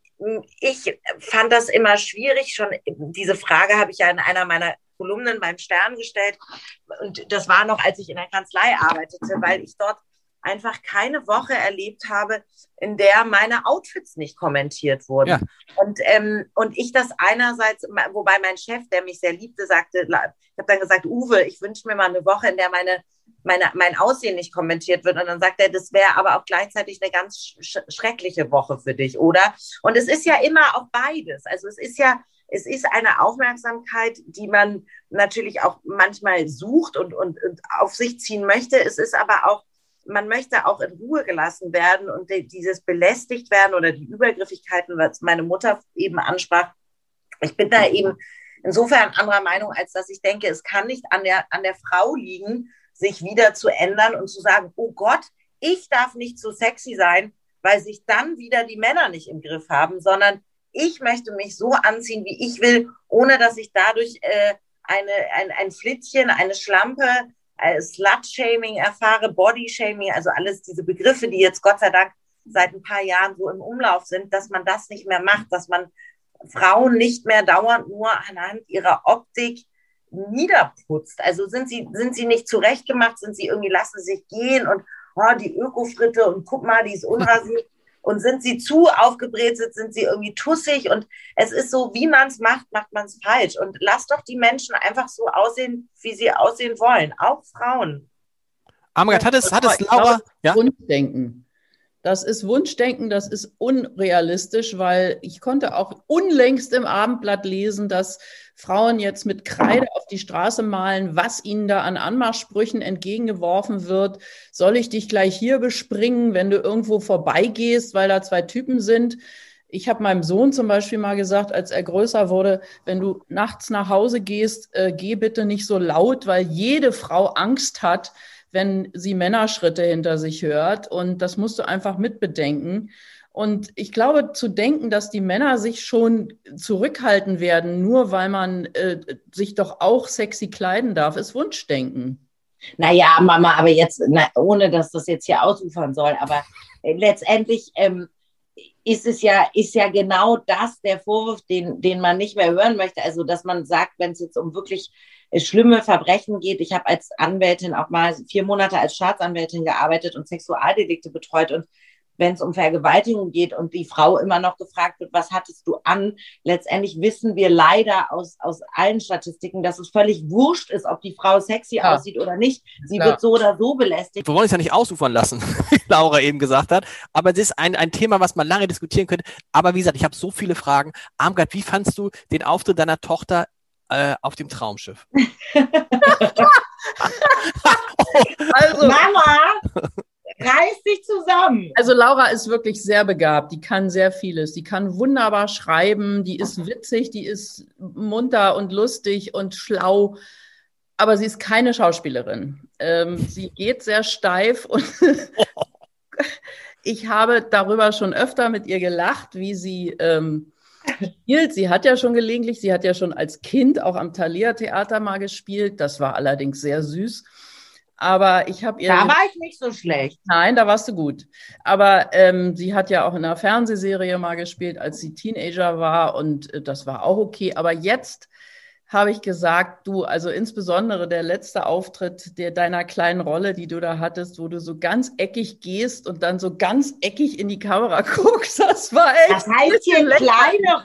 ich fand das immer schwierig. Schon diese Frage habe ich ja in einer meiner Kolumnen beim Stern gestellt. Und das war noch, als ich in der Kanzlei arbeitete, weil ich dort einfach keine Woche erlebt habe, in der meine Outfits nicht kommentiert wurden. Ja. Und, ähm, und ich das einerseits, wobei mein Chef, der mich sehr liebte, sagte, ich habe dann gesagt, Uwe, ich wünsche mir mal eine Woche, in der meine meine, mein Aussehen nicht kommentiert wird. Und dann sagt er, das wäre aber auch gleichzeitig eine ganz sch schreckliche Woche für dich, oder? Und es ist ja immer auch beides. Also es ist ja, es ist eine Aufmerksamkeit, die man natürlich auch manchmal sucht und, und, und auf sich ziehen möchte. Es ist aber auch, man möchte auch in Ruhe gelassen werden und dieses belästigt werden oder die Übergriffigkeiten, was meine Mutter eben ansprach. Ich bin da eben insofern anderer Meinung, als dass ich denke, es kann nicht an der, an der Frau liegen, sich wieder zu ändern und zu sagen, oh Gott, ich darf nicht so sexy sein, weil sich dann wieder die Männer nicht im Griff haben, sondern ich möchte mich so anziehen, wie ich will, ohne dass ich dadurch äh, eine, ein, ein Flittchen, eine Schlampe, Slut-Shaming erfahre, Body-Shaming, also alles diese Begriffe, die jetzt Gott sei Dank seit ein paar Jahren so im Umlauf sind, dass man das nicht mehr macht, dass man Frauen nicht mehr dauernd nur anhand ihrer Optik niederputzt. Also sind sie, sind sie nicht zurechtgemacht, sind sie irgendwie, lassen sich gehen und oh, die Ökofritte und guck mal, die ist unrasiert. Und sind sie zu aufgebrezelt, sind sie irgendwie tussig und es ist so, wie man es macht, macht man es falsch. Und lasst doch die Menschen einfach so aussehen, wie sie aussehen wollen, auch Frauen. Amgat, hat es, hat es Laura? Ja? Wunschdenken. Das ist Wunschdenken, das ist unrealistisch, weil ich konnte auch unlängst im Abendblatt lesen, dass Frauen jetzt mit Kreide auf die Straße malen, was ihnen da an Anmachsprüchen entgegengeworfen wird. Soll ich dich gleich hier bespringen, wenn du irgendwo vorbeigehst, weil da zwei Typen sind? Ich habe meinem Sohn zum Beispiel mal gesagt, als er größer wurde, wenn du nachts nach Hause gehst, äh, geh bitte nicht so laut, weil jede Frau Angst hat, wenn sie Männerschritte hinter sich hört. Und das musst du einfach mitbedenken. Und ich glaube, zu denken, dass die Männer sich schon zurückhalten werden, nur weil man äh, sich doch auch sexy kleiden darf, ist Wunschdenken. Naja, Mama, aber jetzt, na, ohne dass das jetzt hier ausufern soll, aber äh, letztendlich ähm, ist es ja, ist ja genau das der Vorwurf, den, den man nicht mehr hören möchte. Also, dass man sagt, wenn es jetzt um wirklich schlimme Verbrechen geht. Ich habe als Anwältin auch mal vier Monate als Staatsanwältin gearbeitet und Sexualdelikte betreut und wenn es um Vergewaltigung geht und die Frau immer noch gefragt wird, was hattest du an? Letztendlich wissen wir leider aus, aus allen Statistiken, dass es völlig wurscht ist, ob die Frau sexy ja. aussieht oder nicht. Sie Klar. wird so oder so belästigt. Wir wollen es ja nicht ausufern lassen, wie Laura eben gesagt hat. Aber es ist ein, ein Thema, was man lange diskutieren könnte. Aber wie gesagt, ich habe so viele Fragen. Armgard, wie fandst du den Auftritt deiner Tochter äh, auf dem Traumschiff. also, Mama, reiß dich zusammen. Also Laura ist wirklich sehr begabt. Die kann sehr vieles. Die kann wunderbar schreiben. Die ist witzig. Die ist munter und lustig und schlau. Aber sie ist keine Schauspielerin. Ähm, sie geht sehr steif und ich habe darüber schon öfter mit ihr gelacht, wie sie ähm, spielt. Sie hat ja schon gelegentlich, sie hat ja schon als Kind auch am Thalia Theater mal gespielt. Das war allerdings sehr süß. Aber ich habe ihr. Da war ich nicht so schlecht. Nein, da warst du gut. Aber ähm, sie hat ja auch in einer Fernsehserie mal gespielt, als sie Teenager war und äh, das war auch okay. Aber jetzt habe ich gesagt, du, also insbesondere der letzte Auftritt der, deiner kleinen Rolle, die du da hattest, wo du so ganz eckig gehst und dann so ganz eckig in die Kamera guckst, das war echt. Was heißt hier kleine?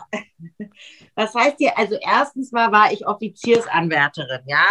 Was heißt hier? Also erstens mal war ich Offiziersanwärterin, ja,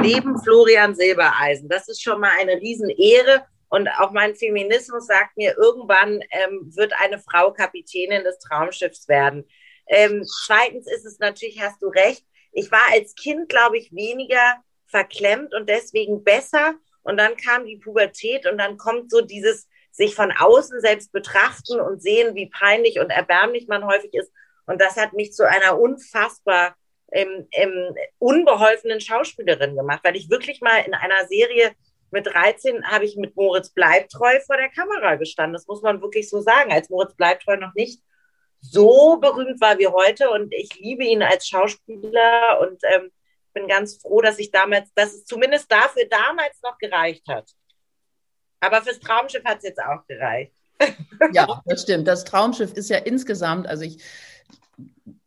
neben Florian Silbereisen. Das ist schon mal eine Riesenehre. Und auch mein Feminismus sagt mir, irgendwann ähm, wird eine Frau Kapitänin des Traumschiffs werden. Ähm, zweitens ist es natürlich, hast du recht, ich war als Kind, glaube ich, weniger verklemmt und deswegen besser. Und dann kam die Pubertät und dann kommt so dieses sich von außen selbst betrachten und sehen, wie peinlich und erbärmlich man häufig ist. Und das hat mich zu einer unfassbar ähm, ähm, unbeholfenen Schauspielerin gemacht, weil ich wirklich mal in einer Serie mit 13 habe ich mit Moritz Bleibtreu vor der Kamera gestanden. Das muss man wirklich so sagen, als Moritz Bleibtreu noch nicht so berühmt war wie heute und ich liebe ihn als Schauspieler und ähm, bin ganz froh, dass ich damals, dass es zumindest dafür damals noch gereicht hat. Aber fürs Traumschiff hat es jetzt auch gereicht. Ja, das stimmt. Das Traumschiff ist ja insgesamt, also ich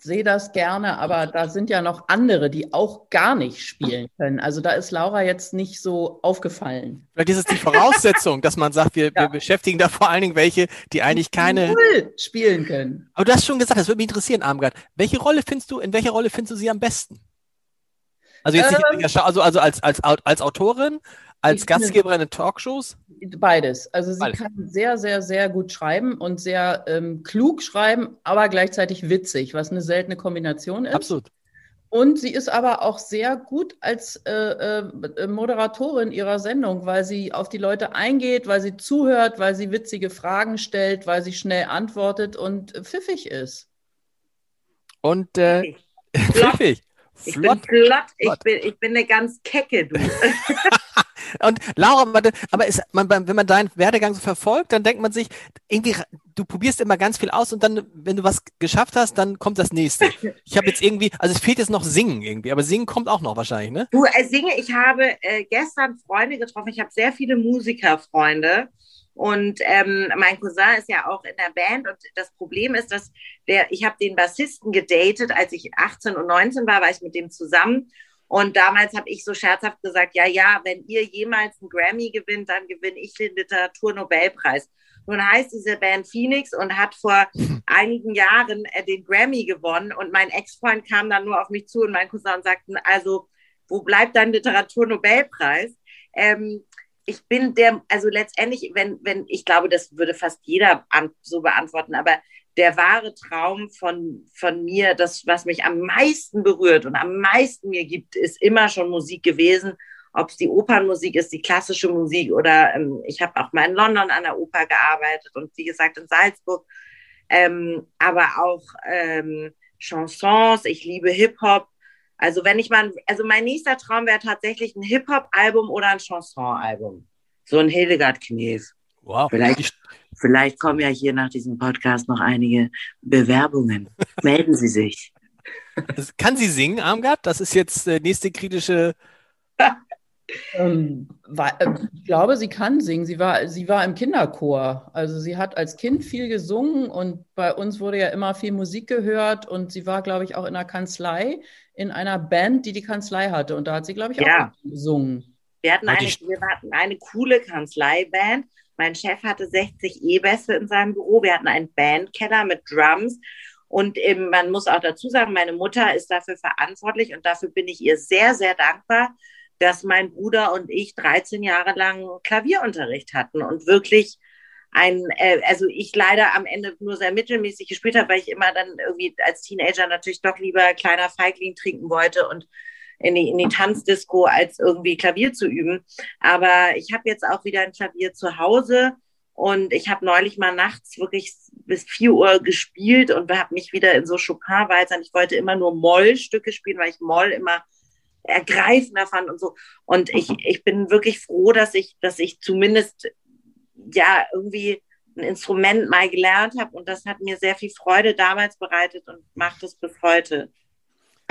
sehe das gerne, aber da sind ja noch andere, die auch gar nicht spielen können. Also da ist Laura jetzt nicht so aufgefallen. Vielleicht ist es die Voraussetzung, dass man sagt, wir, ja. wir beschäftigen da vor allen Dingen welche, die eigentlich keine Null spielen können. Aber du hast schon gesagt, das würde mich interessieren, Armgard. Welche Rolle findest du, in welcher Rolle findest du sie am besten? Also jetzt ähm, nicht, also, also als, als, als Autorin, als Gastgeberin in Talkshows? Beides. Also sie Beides. kann sehr, sehr, sehr gut schreiben und sehr ähm, klug schreiben, aber gleichzeitig witzig, was eine seltene Kombination ist. Absolut. Und sie ist aber auch sehr gut als äh, äh, Moderatorin ihrer Sendung, weil sie auf die Leute eingeht, weil sie zuhört, weil sie witzige Fragen stellt, weil sie schnell antwortet und pfiffig ist. Und äh, pfiffig. Ich flott. bin flott, ich bin, ich bin eine ganz kecke, du. Und Laura, aber ist, man, wenn man deinen Werdegang so verfolgt, dann denkt man sich, irgendwie, du probierst immer ganz viel aus und dann, wenn du was geschafft hast, dann kommt das nächste. Ich habe jetzt irgendwie, also es fehlt jetzt noch Singen irgendwie, aber Singen kommt auch noch wahrscheinlich, ne? Du, äh, singe, ich habe äh, gestern Freunde getroffen, ich habe sehr viele Musikerfreunde. Und ähm, mein Cousin ist ja auch in der Band und das Problem ist, dass der, ich habe den Bassisten gedatet, als ich 18 und 19 war, war ich mit dem zusammen und damals habe ich so scherzhaft gesagt, ja, ja, wenn ihr jemals einen Grammy gewinnt, dann gewinne ich den Literaturnobelpreis. Nun heißt diese Band Phoenix und hat vor einigen Jahren äh, den Grammy gewonnen. Und mein Ex-Freund kam dann nur auf mich zu und mein Cousin und sagten, also, wo bleibt dein Literaturnobelpreis? Ähm, ich bin der, also letztendlich, wenn, wenn, ich glaube, das würde fast jeder so beantworten, aber der wahre Traum von, von mir, das, was mich am meisten berührt und am meisten mir gibt, ist immer schon Musik gewesen. Ob es die Opernmusik ist, die klassische Musik oder ähm, ich habe auch mal in London an der Oper gearbeitet und wie gesagt in Salzburg. Ähm, aber auch ähm, Chansons, ich liebe Hip-Hop. Also wenn ich mal, also mein nächster Traum wäre tatsächlich ein Hip-Hop-Album oder ein Chanson-Album. So ein Hildegard Knef. Wow. Vielleicht, vielleicht kommen ja hier nach diesem Podcast noch einige Bewerbungen. Melden Sie sich. Das kann sie singen, Armgard? Das ist jetzt der nächste kritische. Ähm, äh, ich glaube, sie kann singen. Sie war, sie war im Kinderchor. Also sie hat als Kind viel gesungen und bei uns wurde ja immer viel Musik gehört und sie war, glaube ich, auch in der Kanzlei in einer Band, die die Kanzlei hatte und da hat sie, glaube ich, ja. auch gesungen. Wir hatten, eine, wir hatten eine coole Kanzleiband mein Chef hatte 60 E-Bässe in seinem Büro. Wir hatten einen Bandkeller mit Drums. Und eben, man muss auch dazu sagen, meine Mutter ist dafür verantwortlich und dafür bin ich ihr sehr, sehr dankbar, dass mein Bruder und ich 13 Jahre lang Klavierunterricht hatten und wirklich ein, äh, also ich leider am Ende nur sehr mittelmäßig gespielt habe, weil ich immer dann irgendwie als Teenager natürlich doch lieber kleiner Feigling trinken wollte und in die, in die Tanzdisco, als irgendwie Klavier zu üben. Aber ich habe jetzt auch wieder ein Klavier zu Hause und ich habe neulich mal nachts wirklich bis 4 Uhr gespielt und habe mich wieder in so Chopin-Walzern. Ich wollte immer nur Moll-Stücke spielen, weil ich Moll immer ergreifender fand und so. Und ich, ich bin wirklich froh, dass ich, dass ich zumindest ja irgendwie ein Instrument mal gelernt habe und das hat mir sehr viel Freude damals bereitet und macht es bis heute.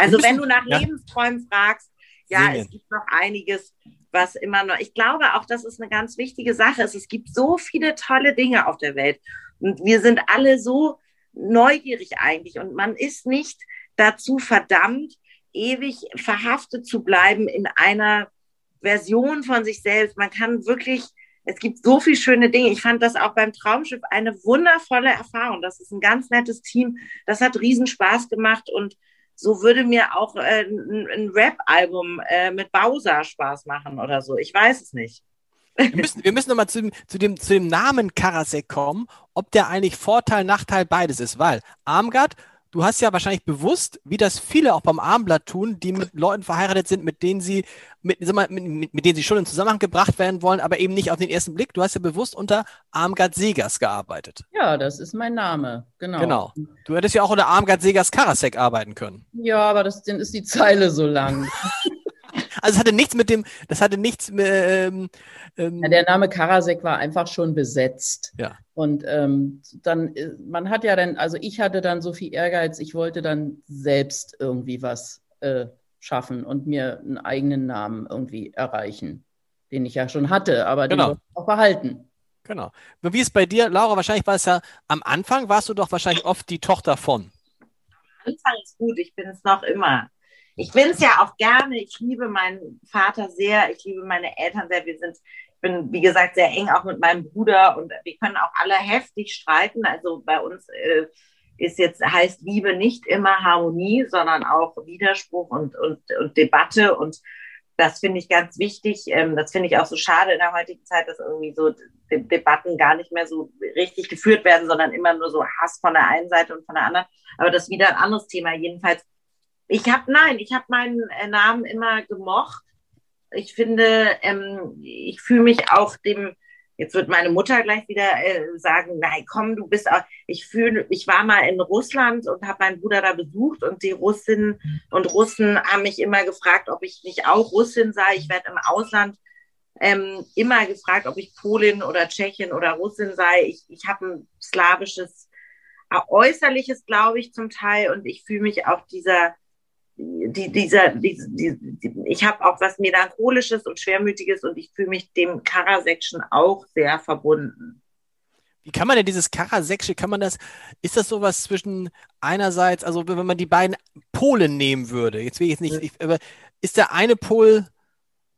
Also wenn du nach ja. Lebensträumen fragst, ja, Singen. es gibt noch einiges, was immer noch, ich glaube auch, das ist eine ganz wichtige Sache. Es gibt so viele tolle Dinge auf der Welt und wir sind alle so neugierig eigentlich und man ist nicht dazu verdammt, ewig verhaftet zu bleiben in einer Version von sich selbst. Man kann wirklich, es gibt so viele schöne Dinge. Ich fand das auch beim Traumschiff eine wundervolle Erfahrung. Das ist ein ganz nettes Team. Das hat riesen Spaß gemacht und so würde mir auch äh, ein, ein Rap-Album äh, mit Bowser Spaß machen oder so. Ich weiß es nicht. Wir müssen, wir müssen nochmal zu, zu, dem, zu dem Namen Karasek kommen, ob der eigentlich Vorteil, Nachteil beides ist, weil Armgard du hast ja wahrscheinlich bewusst, wie das viele auch beim Armblatt tun, die mit Leuten verheiratet sind, mit denen sie, mit, mit, mit, mit denen sie schon in Zusammenhang gebracht werden wollen, aber eben nicht auf den ersten Blick. Du hast ja bewusst unter Armgard Segers gearbeitet. Ja, das ist mein Name, genau. Genau. Du hättest ja auch unter Armgard Segers Karasek arbeiten können. Ja, aber das, dann ist die Zeile so lang. Also es hatte nichts mit dem, das hatte nichts mit, ähm, ähm, ja, der Name Karasek war einfach schon besetzt. Ja. Und ähm, dann, äh, man hat ja dann, also ich hatte dann so viel Ehrgeiz, ich wollte dann selbst irgendwie was äh, schaffen und mir einen eigenen Namen irgendwie erreichen, den ich ja schon hatte, aber den genau. auch behalten. Genau. Wie ist bei dir, Laura? Wahrscheinlich war es ja am Anfang, warst du doch wahrscheinlich oft die Tochter von. Anfang ist gut, ich bin es noch immer ich bin es ja auch gerne. Ich liebe meinen Vater sehr. Ich liebe meine Eltern sehr. Wir sind, ich bin, wie gesagt, sehr eng auch mit meinem Bruder und wir können auch alle heftig streiten. Also bei uns äh, ist jetzt, heißt Liebe nicht immer Harmonie, sondern auch Widerspruch und, und, und Debatte. Und das finde ich ganz wichtig. Ähm, das finde ich auch so schade in der heutigen Zeit, dass irgendwie so De Debatten gar nicht mehr so richtig geführt werden, sondern immer nur so Hass von der einen Seite und von der anderen. Aber das ist wieder ein anderes Thema. Jedenfalls ich habe, nein, ich habe meinen äh, Namen immer gemocht. Ich finde, ähm, ich fühle mich auch dem, jetzt wird meine Mutter gleich wieder äh, sagen, nein, komm, du bist auch, ich fühle, ich war mal in Russland und habe meinen Bruder da besucht und die Russinnen und Russen haben mich immer gefragt, ob ich nicht auch Russin sei. Ich werde im Ausland ähm, immer gefragt, ob ich Polin oder Tschechin oder Russin sei. Ich, ich habe ein slawisches Äußerliches, glaube ich, zum Teil und ich fühle mich auch dieser die, dieser, die, die, ich habe auch was Melancholisches und Schwermütiges und ich fühle mich dem Karasekschen auch sehr verbunden. Wie kann man denn dieses Karaseksche, kann man das, ist das sowas zwischen einerseits, also wenn man die beiden Polen nehmen würde, jetzt will ich jetzt nicht, ich, aber ist der eine Pol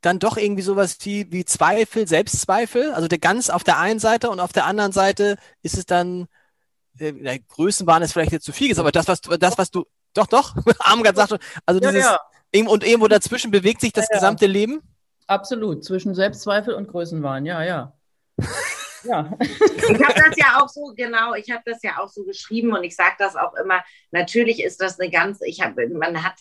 dann doch irgendwie sowas wie, wie Zweifel, Selbstzweifel, also der ganz auf der einen Seite und auf der anderen Seite ist es dann, äh, Größenwahn ist vielleicht jetzt zu viel gesagt, aber das, was du, das, was du doch, doch. Armgard sagt schon, also ja, dieses, ja. und irgendwo dazwischen bewegt sich das ja, gesamte Leben? Absolut, zwischen Selbstzweifel und Größenwahn, ja, ja. ja. Ich habe das ja auch so, genau, ich habe das ja auch so geschrieben und ich sage das auch immer, natürlich ist das eine ganz, ich habe, man hat,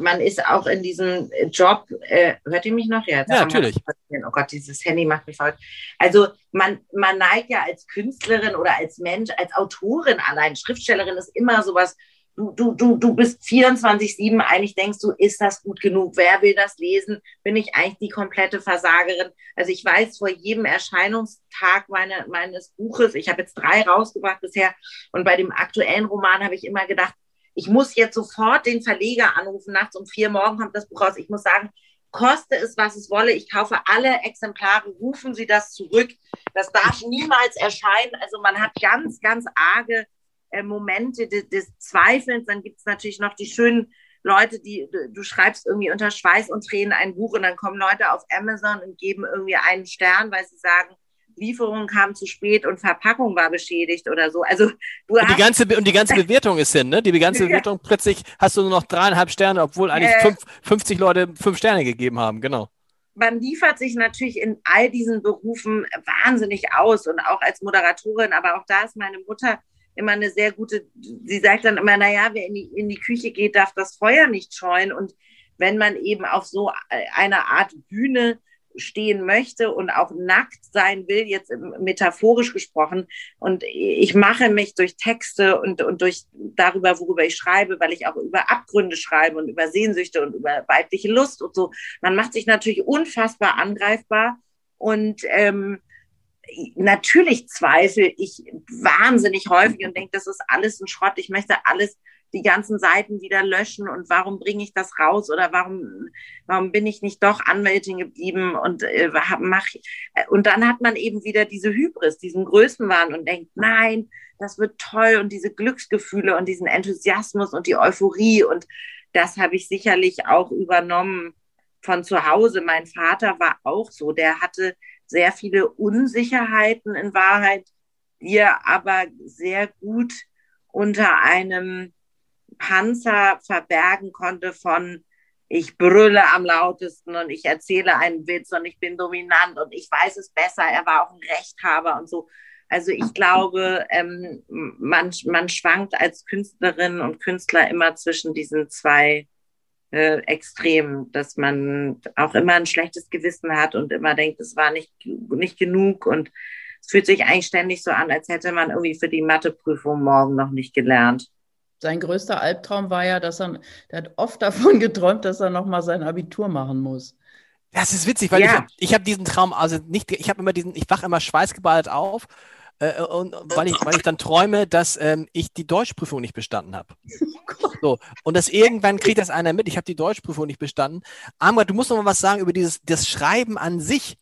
man ist auch in diesem Job, äh, hört ihr mich noch? Ja, ja natürlich. oh Gott, dieses Handy macht mich verrückt. Also man, man neigt ja als Künstlerin oder als Mensch, als Autorin allein, Schriftstellerin ist immer sowas du, du, du, du bist 24-7, eigentlich denkst du, ist das gut genug? Wer will das lesen? Bin ich eigentlich die komplette Versagerin? Also ich weiß vor jedem Erscheinungstag meine, meines Buches, ich habe jetzt drei rausgebracht bisher und bei dem aktuellen Roman habe ich immer gedacht, ich muss jetzt sofort den Verleger anrufen, nachts um vier morgen kommt das Buch raus. Ich muss sagen, koste es, was es wolle. Ich kaufe alle Exemplare, rufen Sie das zurück. Das darf niemals erscheinen. Also man hat ganz, ganz arge äh, Momente des, des Zweifelns. Dann gibt es natürlich noch die schönen Leute, die du, schreibst irgendwie unter Schweiß und Tränen ein Buch und dann kommen Leute auf Amazon und geben irgendwie einen Stern, weil sie sagen, Lieferung kam zu spät und Verpackung war beschädigt oder so. Also du und die ganze und die ganze Bewertung ist hin, ne? Die ganze Bewertung plötzlich hast du nur noch dreieinhalb Sterne, obwohl eigentlich äh, fünf, 50 Leute fünf Sterne gegeben haben, genau. Man liefert sich natürlich in all diesen Berufen wahnsinnig aus und auch als Moderatorin, aber auch da ist meine Mutter immer eine sehr gute, sie sagt dann immer, naja, wer in die, in die Küche geht, darf das Feuer nicht scheuen. Und wenn man eben auf so einer Art Bühne stehen möchte und auch nackt sein will, jetzt metaphorisch gesprochen. Und ich mache mich durch Texte und, und durch darüber, worüber ich schreibe, weil ich auch über Abgründe schreibe und über Sehnsüchte und über weibliche Lust und so. Man macht sich natürlich unfassbar angreifbar. Und ähm, natürlich zweifle ich wahnsinnig häufig und denke, das ist alles ein Schrott. Ich möchte alles, die ganzen Seiten wieder löschen und warum bringe ich das raus oder warum, warum bin ich nicht doch Anwältin geblieben und äh, mach, und dann hat man eben wieder diese Hybris, diesen Größenwahn und denkt, nein, das wird toll und diese Glücksgefühle und diesen Enthusiasmus und die Euphorie und das habe ich sicherlich auch übernommen von zu Hause. Mein Vater war auch so. Der hatte sehr viele Unsicherheiten in Wahrheit, er aber sehr gut unter einem Panzer verbergen konnte von ich brülle am lautesten und ich erzähle einen Witz und ich bin dominant und ich weiß es besser. Er war auch ein Rechthaber und so. Also ich glaube, ähm, man, man schwankt als Künstlerin und Künstler immer zwischen diesen zwei äh, Extremen, dass man auch immer ein schlechtes Gewissen hat und immer denkt, es war nicht, nicht genug und es fühlt sich eigentlich ständig so an, als hätte man irgendwie für die Matheprüfung morgen noch nicht gelernt. Sein größter Albtraum war ja, dass er, der hat oft davon geträumt, dass er nochmal sein Abitur machen muss. Das ist witzig, weil ja. ich, ich habe diesen Traum, also nicht, ich habe immer diesen, ich wache immer schweißgeballt auf äh, und weil ich, weil ich dann träume, dass ähm, ich die Deutschprüfung nicht bestanden habe. So, und dass irgendwann kriegt das einer mit, ich habe die Deutschprüfung nicht bestanden. Amra, du musst noch mal was sagen über dieses das Schreiben an sich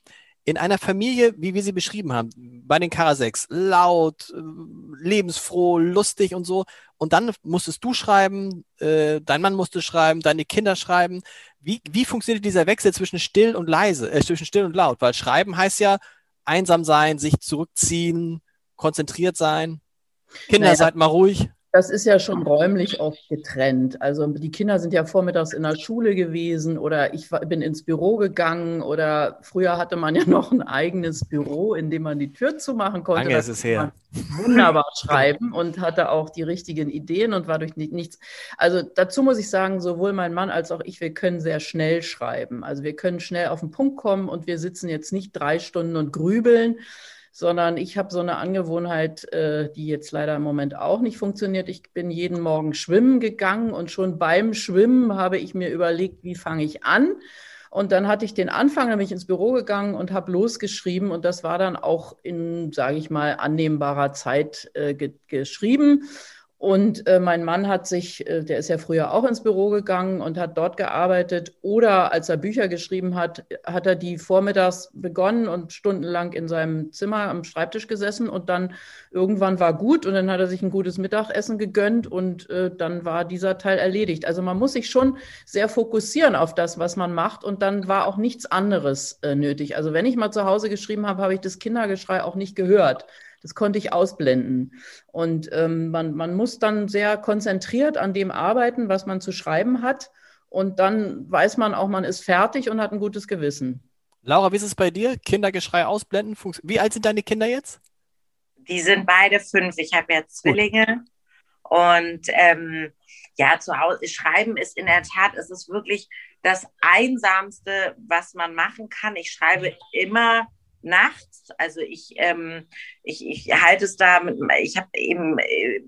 in einer Familie, wie wir sie beschrieben haben, bei den Karaseks, laut, äh, lebensfroh, lustig und so. Und dann musstest du schreiben, äh, dein Mann musste schreiben, deine Kinder schreiben. Wie, wie funktioniert dieser Wechsel zwischen still und leise, äh, zwischen still und laut? Weil schreiben heißt ja einsam sein, sich zurückziehen, konzentriert sein. Kinder, naja, seid mal ruhig. Das ist ja schon räumlich oft getrennt. Also die Kinder sind ja vormittags in der Schule gewesen oder ich bin ins Büro gegangen oder früher hatte man ja noch ein eigenes Büro, in dem man die Tür zumachen konnte. Lange ist es her. Wunderbar schreiben und hatte auch die richtigen Ideen und war durch nichts. Also dazu muss ich sagen, sowohl mein Mann als auch ich, wir können sehr schnell schreiben. Also wir können schnell auf den Punkt kommen und wir sitzen jetzt nicht drei Stunden und grübeln sondern ich habe so eine Angewohnheit, äh, die jetzt leider im Moment auch nicht funktioniert. Ich bin jeden Morgen schwimmen gegangen und schon beim Schwimmen habe ich mir überlegt, wie fange ich an? Und dann hatte ich den Anfang, dann bin ich ins Büro gegangen und habe losgeschrieben und das war dann auch in, sage ich mal, annehmbarer Zeit äh, ge geschrieben. Und äh, mein Mann hat sich, äh, der ist ja früher auch ins Büro gegangen und hat dort gearbeitet. Oder als er Bücher geschrieben hat, hat er die vormittags begonnen und stundenlang in seinem Zimmer am Schreibtisch gesessen. Und dann irgendwann war gut und dann hat er sich ein gutes Mittagessen gegönnt und äh, dann war dieser Teil erledigt. Also man muss sich schon sehr fokussieren auf das, was man macht. Und dann war auch nichts anderes äh, nötig. Also wenn ich mal zu Hause geschrieben habe, habe ich das Kindergeschrei auch nicht gehört. Das konnte ich ausblenden. Und ähm, man, man muss dann sehr konzentriert an dem arbeiten, was man zu schreiben hat. Und dann weiß man auch, man ist fertig und hat ein gutes Gewissen. Laura, wie ist es bei dir? Kindergeschrei ausblenden? Wie alt sind deine Kinder jetzt? Die sind beide fünf. Ich habe ja Zwillinge. Gut. Und ähm, ja, zu Hause schreiben ist in der Tat, es ist wirklich das Einsamste, was man machen kann. Ich schreibe immer nachts. Also ich, ähm, ich, ich halte es da, mit, ich habe eben, äh,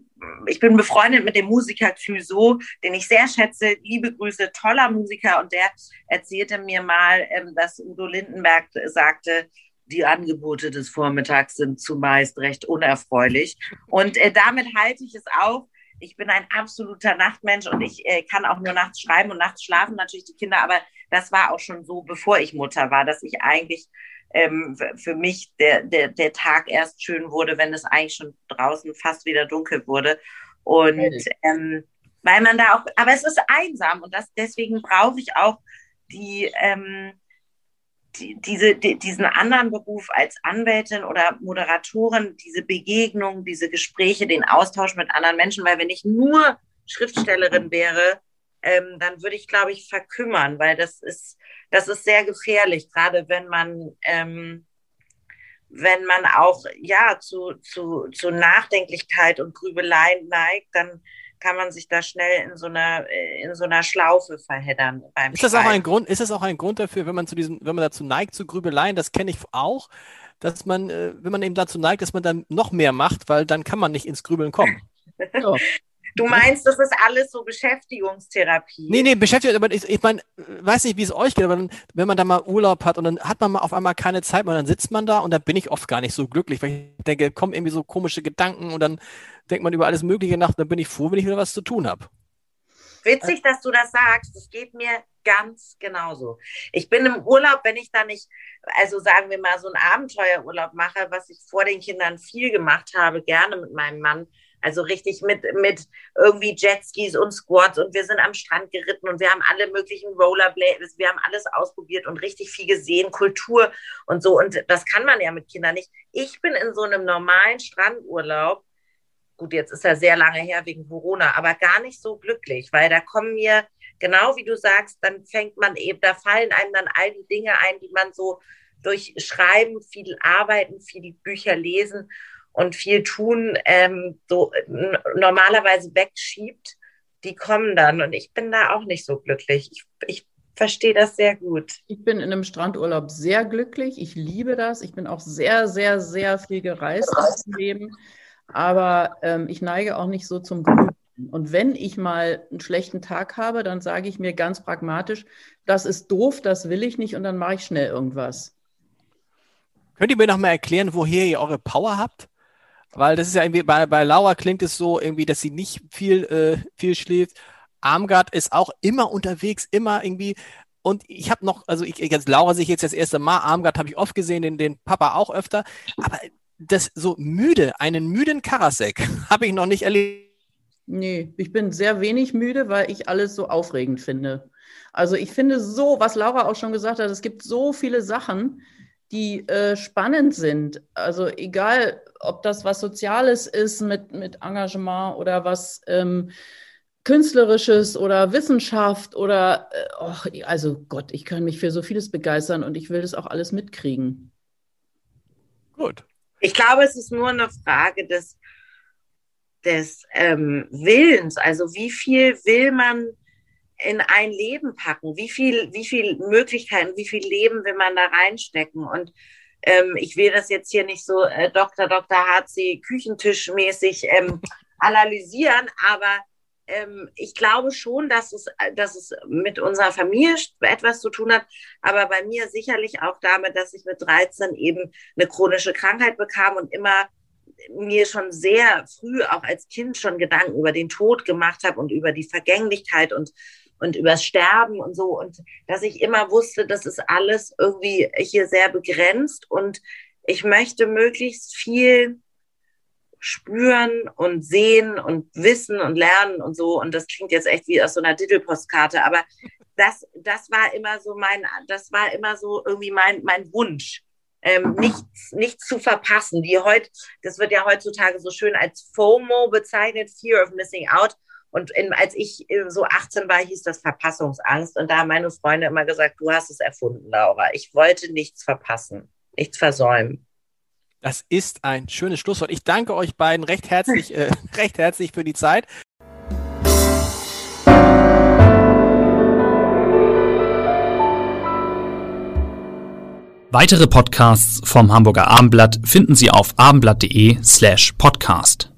ich bin befreundet mit dem Musiker Clouseau, den ich sehr schätze. Liebe Grüße, toller Musiker. Und der erzählte mir mal, ähm, dass Udo Lindenberg sagte, die Angebote des Vormittags sind zumeist recht unerfreulich. Und äh, damit halte ich es auch. Ich bin ein absoluter Nachtmensch und ich äh, kann auch nur nachts schreiben und nachts schlafen natürlich die Kinder. Aber das war auch schon so, bevor ich Mutter war, dass ich eigentlich ähm, für mich der, der, der Tag erst schön wurde, wenn es eigentlich schon draußen fast wieder dunkel wurde. Und ähm, weil man da auch, aber es ist einsam und das, deswegen brauche ich auch die, ähm, die, diese, die, diesen anderen Beruf als Anwältin oder Moderatorin, diese Begegnung, diese Gespräche, den Austausch mit anderen Menschen, weil wenn ich nur Schriftstellerin wäre, ähm, dann würde ich, glaube ich, verkümmern, weil das ist, das ist sehr gefährlich, gerade wenn man, ähm, wenn man auch ja zu, zu, zu Nachdenklichkeit und Grübelei neigt, dann kann man sich da schnell in so einer in so einer Schlaufe verheddern beim Ist das auch ein Grund? Ist das auch ein Grund dafür, wenn man zu diesem, wenn man dazu neigt zu Grübeleien? Das kenne ich auch, dass man, äh, wenn man eben dazu neigt, dass man dann noch mehr macht, weil dann kann man nicht ins Grübeln kommen. Ja. Du meinst, das ist alles so Beschäftigungstherapie? Nee, nee, Beschäftigung, aber ich, ich meine, weiß nicht, wie es euch geht, aber wenn man da mal Urlaub hat und dann hat man mal auf einmal keine Zeit mehr, dann sitzt man da und da bin ich oft gar nicht so glücklich, weil ich denke, kommen irgendwie so komische Gedanken und dann denkt man über alles Mögliche nach und dann bin ich froh, wenn ich wieder was zu tun habe. Witzig, dass du das sagst. Das geht mir ganz genauso. Ich bin im Urlaub, wenn ich da nicht, also sagen wir mal, so einen Abenteuerurlaub mache, was ich vor den Kindern viel gemacht habe, gerne mit meinem Mann, Also richtig mit, mit irgendwie Jetskis und Squats und wir sind am Strand geritten und wir haben alle möglichen Rollerblades, wir haben alles ausprobiert und richtig viel gesehen, Kultur und so. Und das kann man ja mit Kindern nicht. Ich bin in so einem normalen Strandurlaub, gut, jetzt ist er sehr lange her wegen Corona, aber gar nicht so glücklich, weil da kommen mir, genau wie du sagst, dann fängt man eben, da fallen einem dann all die Dinge ein, die man so durch Schreiben, viel Arbeiten, viel Bücher lesen und viel tun, ähm, so normalerweise wegschiebt, die kommen dann. Und ich bin da auch nicht so glücklich. Ich, ich verstehe das sehr gut. Ich bin in einem Strandurlaub sehr glücklich. Ich liebe das. Ich bin auch sehr, sehr, sehr viel gereist im Leben. Aber ähm, ich neige auch nicht so zum Grübeln. Und wenn ich mal einen schlechten Tag habe, dann sage ich mir ganz pragmatisch, das ist doof, das will ich nicht und dann mache ich schnell irgendwas. Könnt ihr mir noch mal erklären, woher ihr eure Power habt? Weil das ist ja irgendwie, bei, bei Laura klingt es so irgendwie, dass sie nicht viel, äh, viel schläft. Armgard ist auch immer unterwegs, immer irgendwie. Und ich habe noch, also ich, jetzt Laura sich jetzt das erste Mal, Armgard habe ich oft gesehen, den, den Papa auch öfter. Aber das so müde, einen müden Karasek habe ich noch nicht erlebt. Nee, ich bin sehr wenig müde, weil ich alles so aufregend finde. Also ich finde so, was Laura auch schon gesagt hat, es gibt so viele Sachen, die äh, spannend sind. Also egal, ob das was Soziales ist mit, mit Engagement oder was ähm, Künstlerisches oder Wissenschaft oder, äh, och, also Gott, ich kann mich für so vieles begeistern und ich will das auch alles mitkriegen. Gut. Ich glaube, es ist nur eine Frage des, des ähm, Willens. Also wie viel will man in ein Leben packen? Wie viel, wie viel Möglichkeiten, wie viel Leben will man da reinstecken? Und ähm, ich will das jetzt hier nicht so äh, Dr. Dr. HC Küchentischmäßig ähm, analysieren, aber ähm, ich glaube schon, dass es, dass es mit unserer Familie etwas zu tun hat, aber bei mir sicherlich auch damit, dass ich mit 13 eben eine chronische Krankheit bekam und immer mir schon sehr früh, auch als Kind, schon Gedanken über den Tod gemacht habe und über die Vergänglichkeit und und übers Sterben und so. Und dass ich immer wusste, das ist alles irgendwie hier sehr begrenzt und ich möchte möglichst viel spüren und sehen und wissen und lernen und so. Und das klingt jetzt echt wie aus so einer Titelpostkarte, aber das, das war immer so mein, das war immer so irgendwie mein, mein Wunsch. Ähm, nichts, nichts zu verpassen. Wie heute, das wird ja heutzutage so schön als FOMO bezeichnet, Fear of Missing Out. Und in, als ich äh, so 18 war, hieß das Verpassungsangst. Und da haben meine Freunde immer gesagt, du hast es erfunden, Laura. Ich wollte nichts verpassen, nichts versäumen. Das ist ein schönes Schlusswort. Ich danke euch beiden recht herzlich, äh, recht herzlich für die Zeit. Weitere Podcasts vom Hamburger Abendblatt finden Sie auf abendblatt.de slash podcast.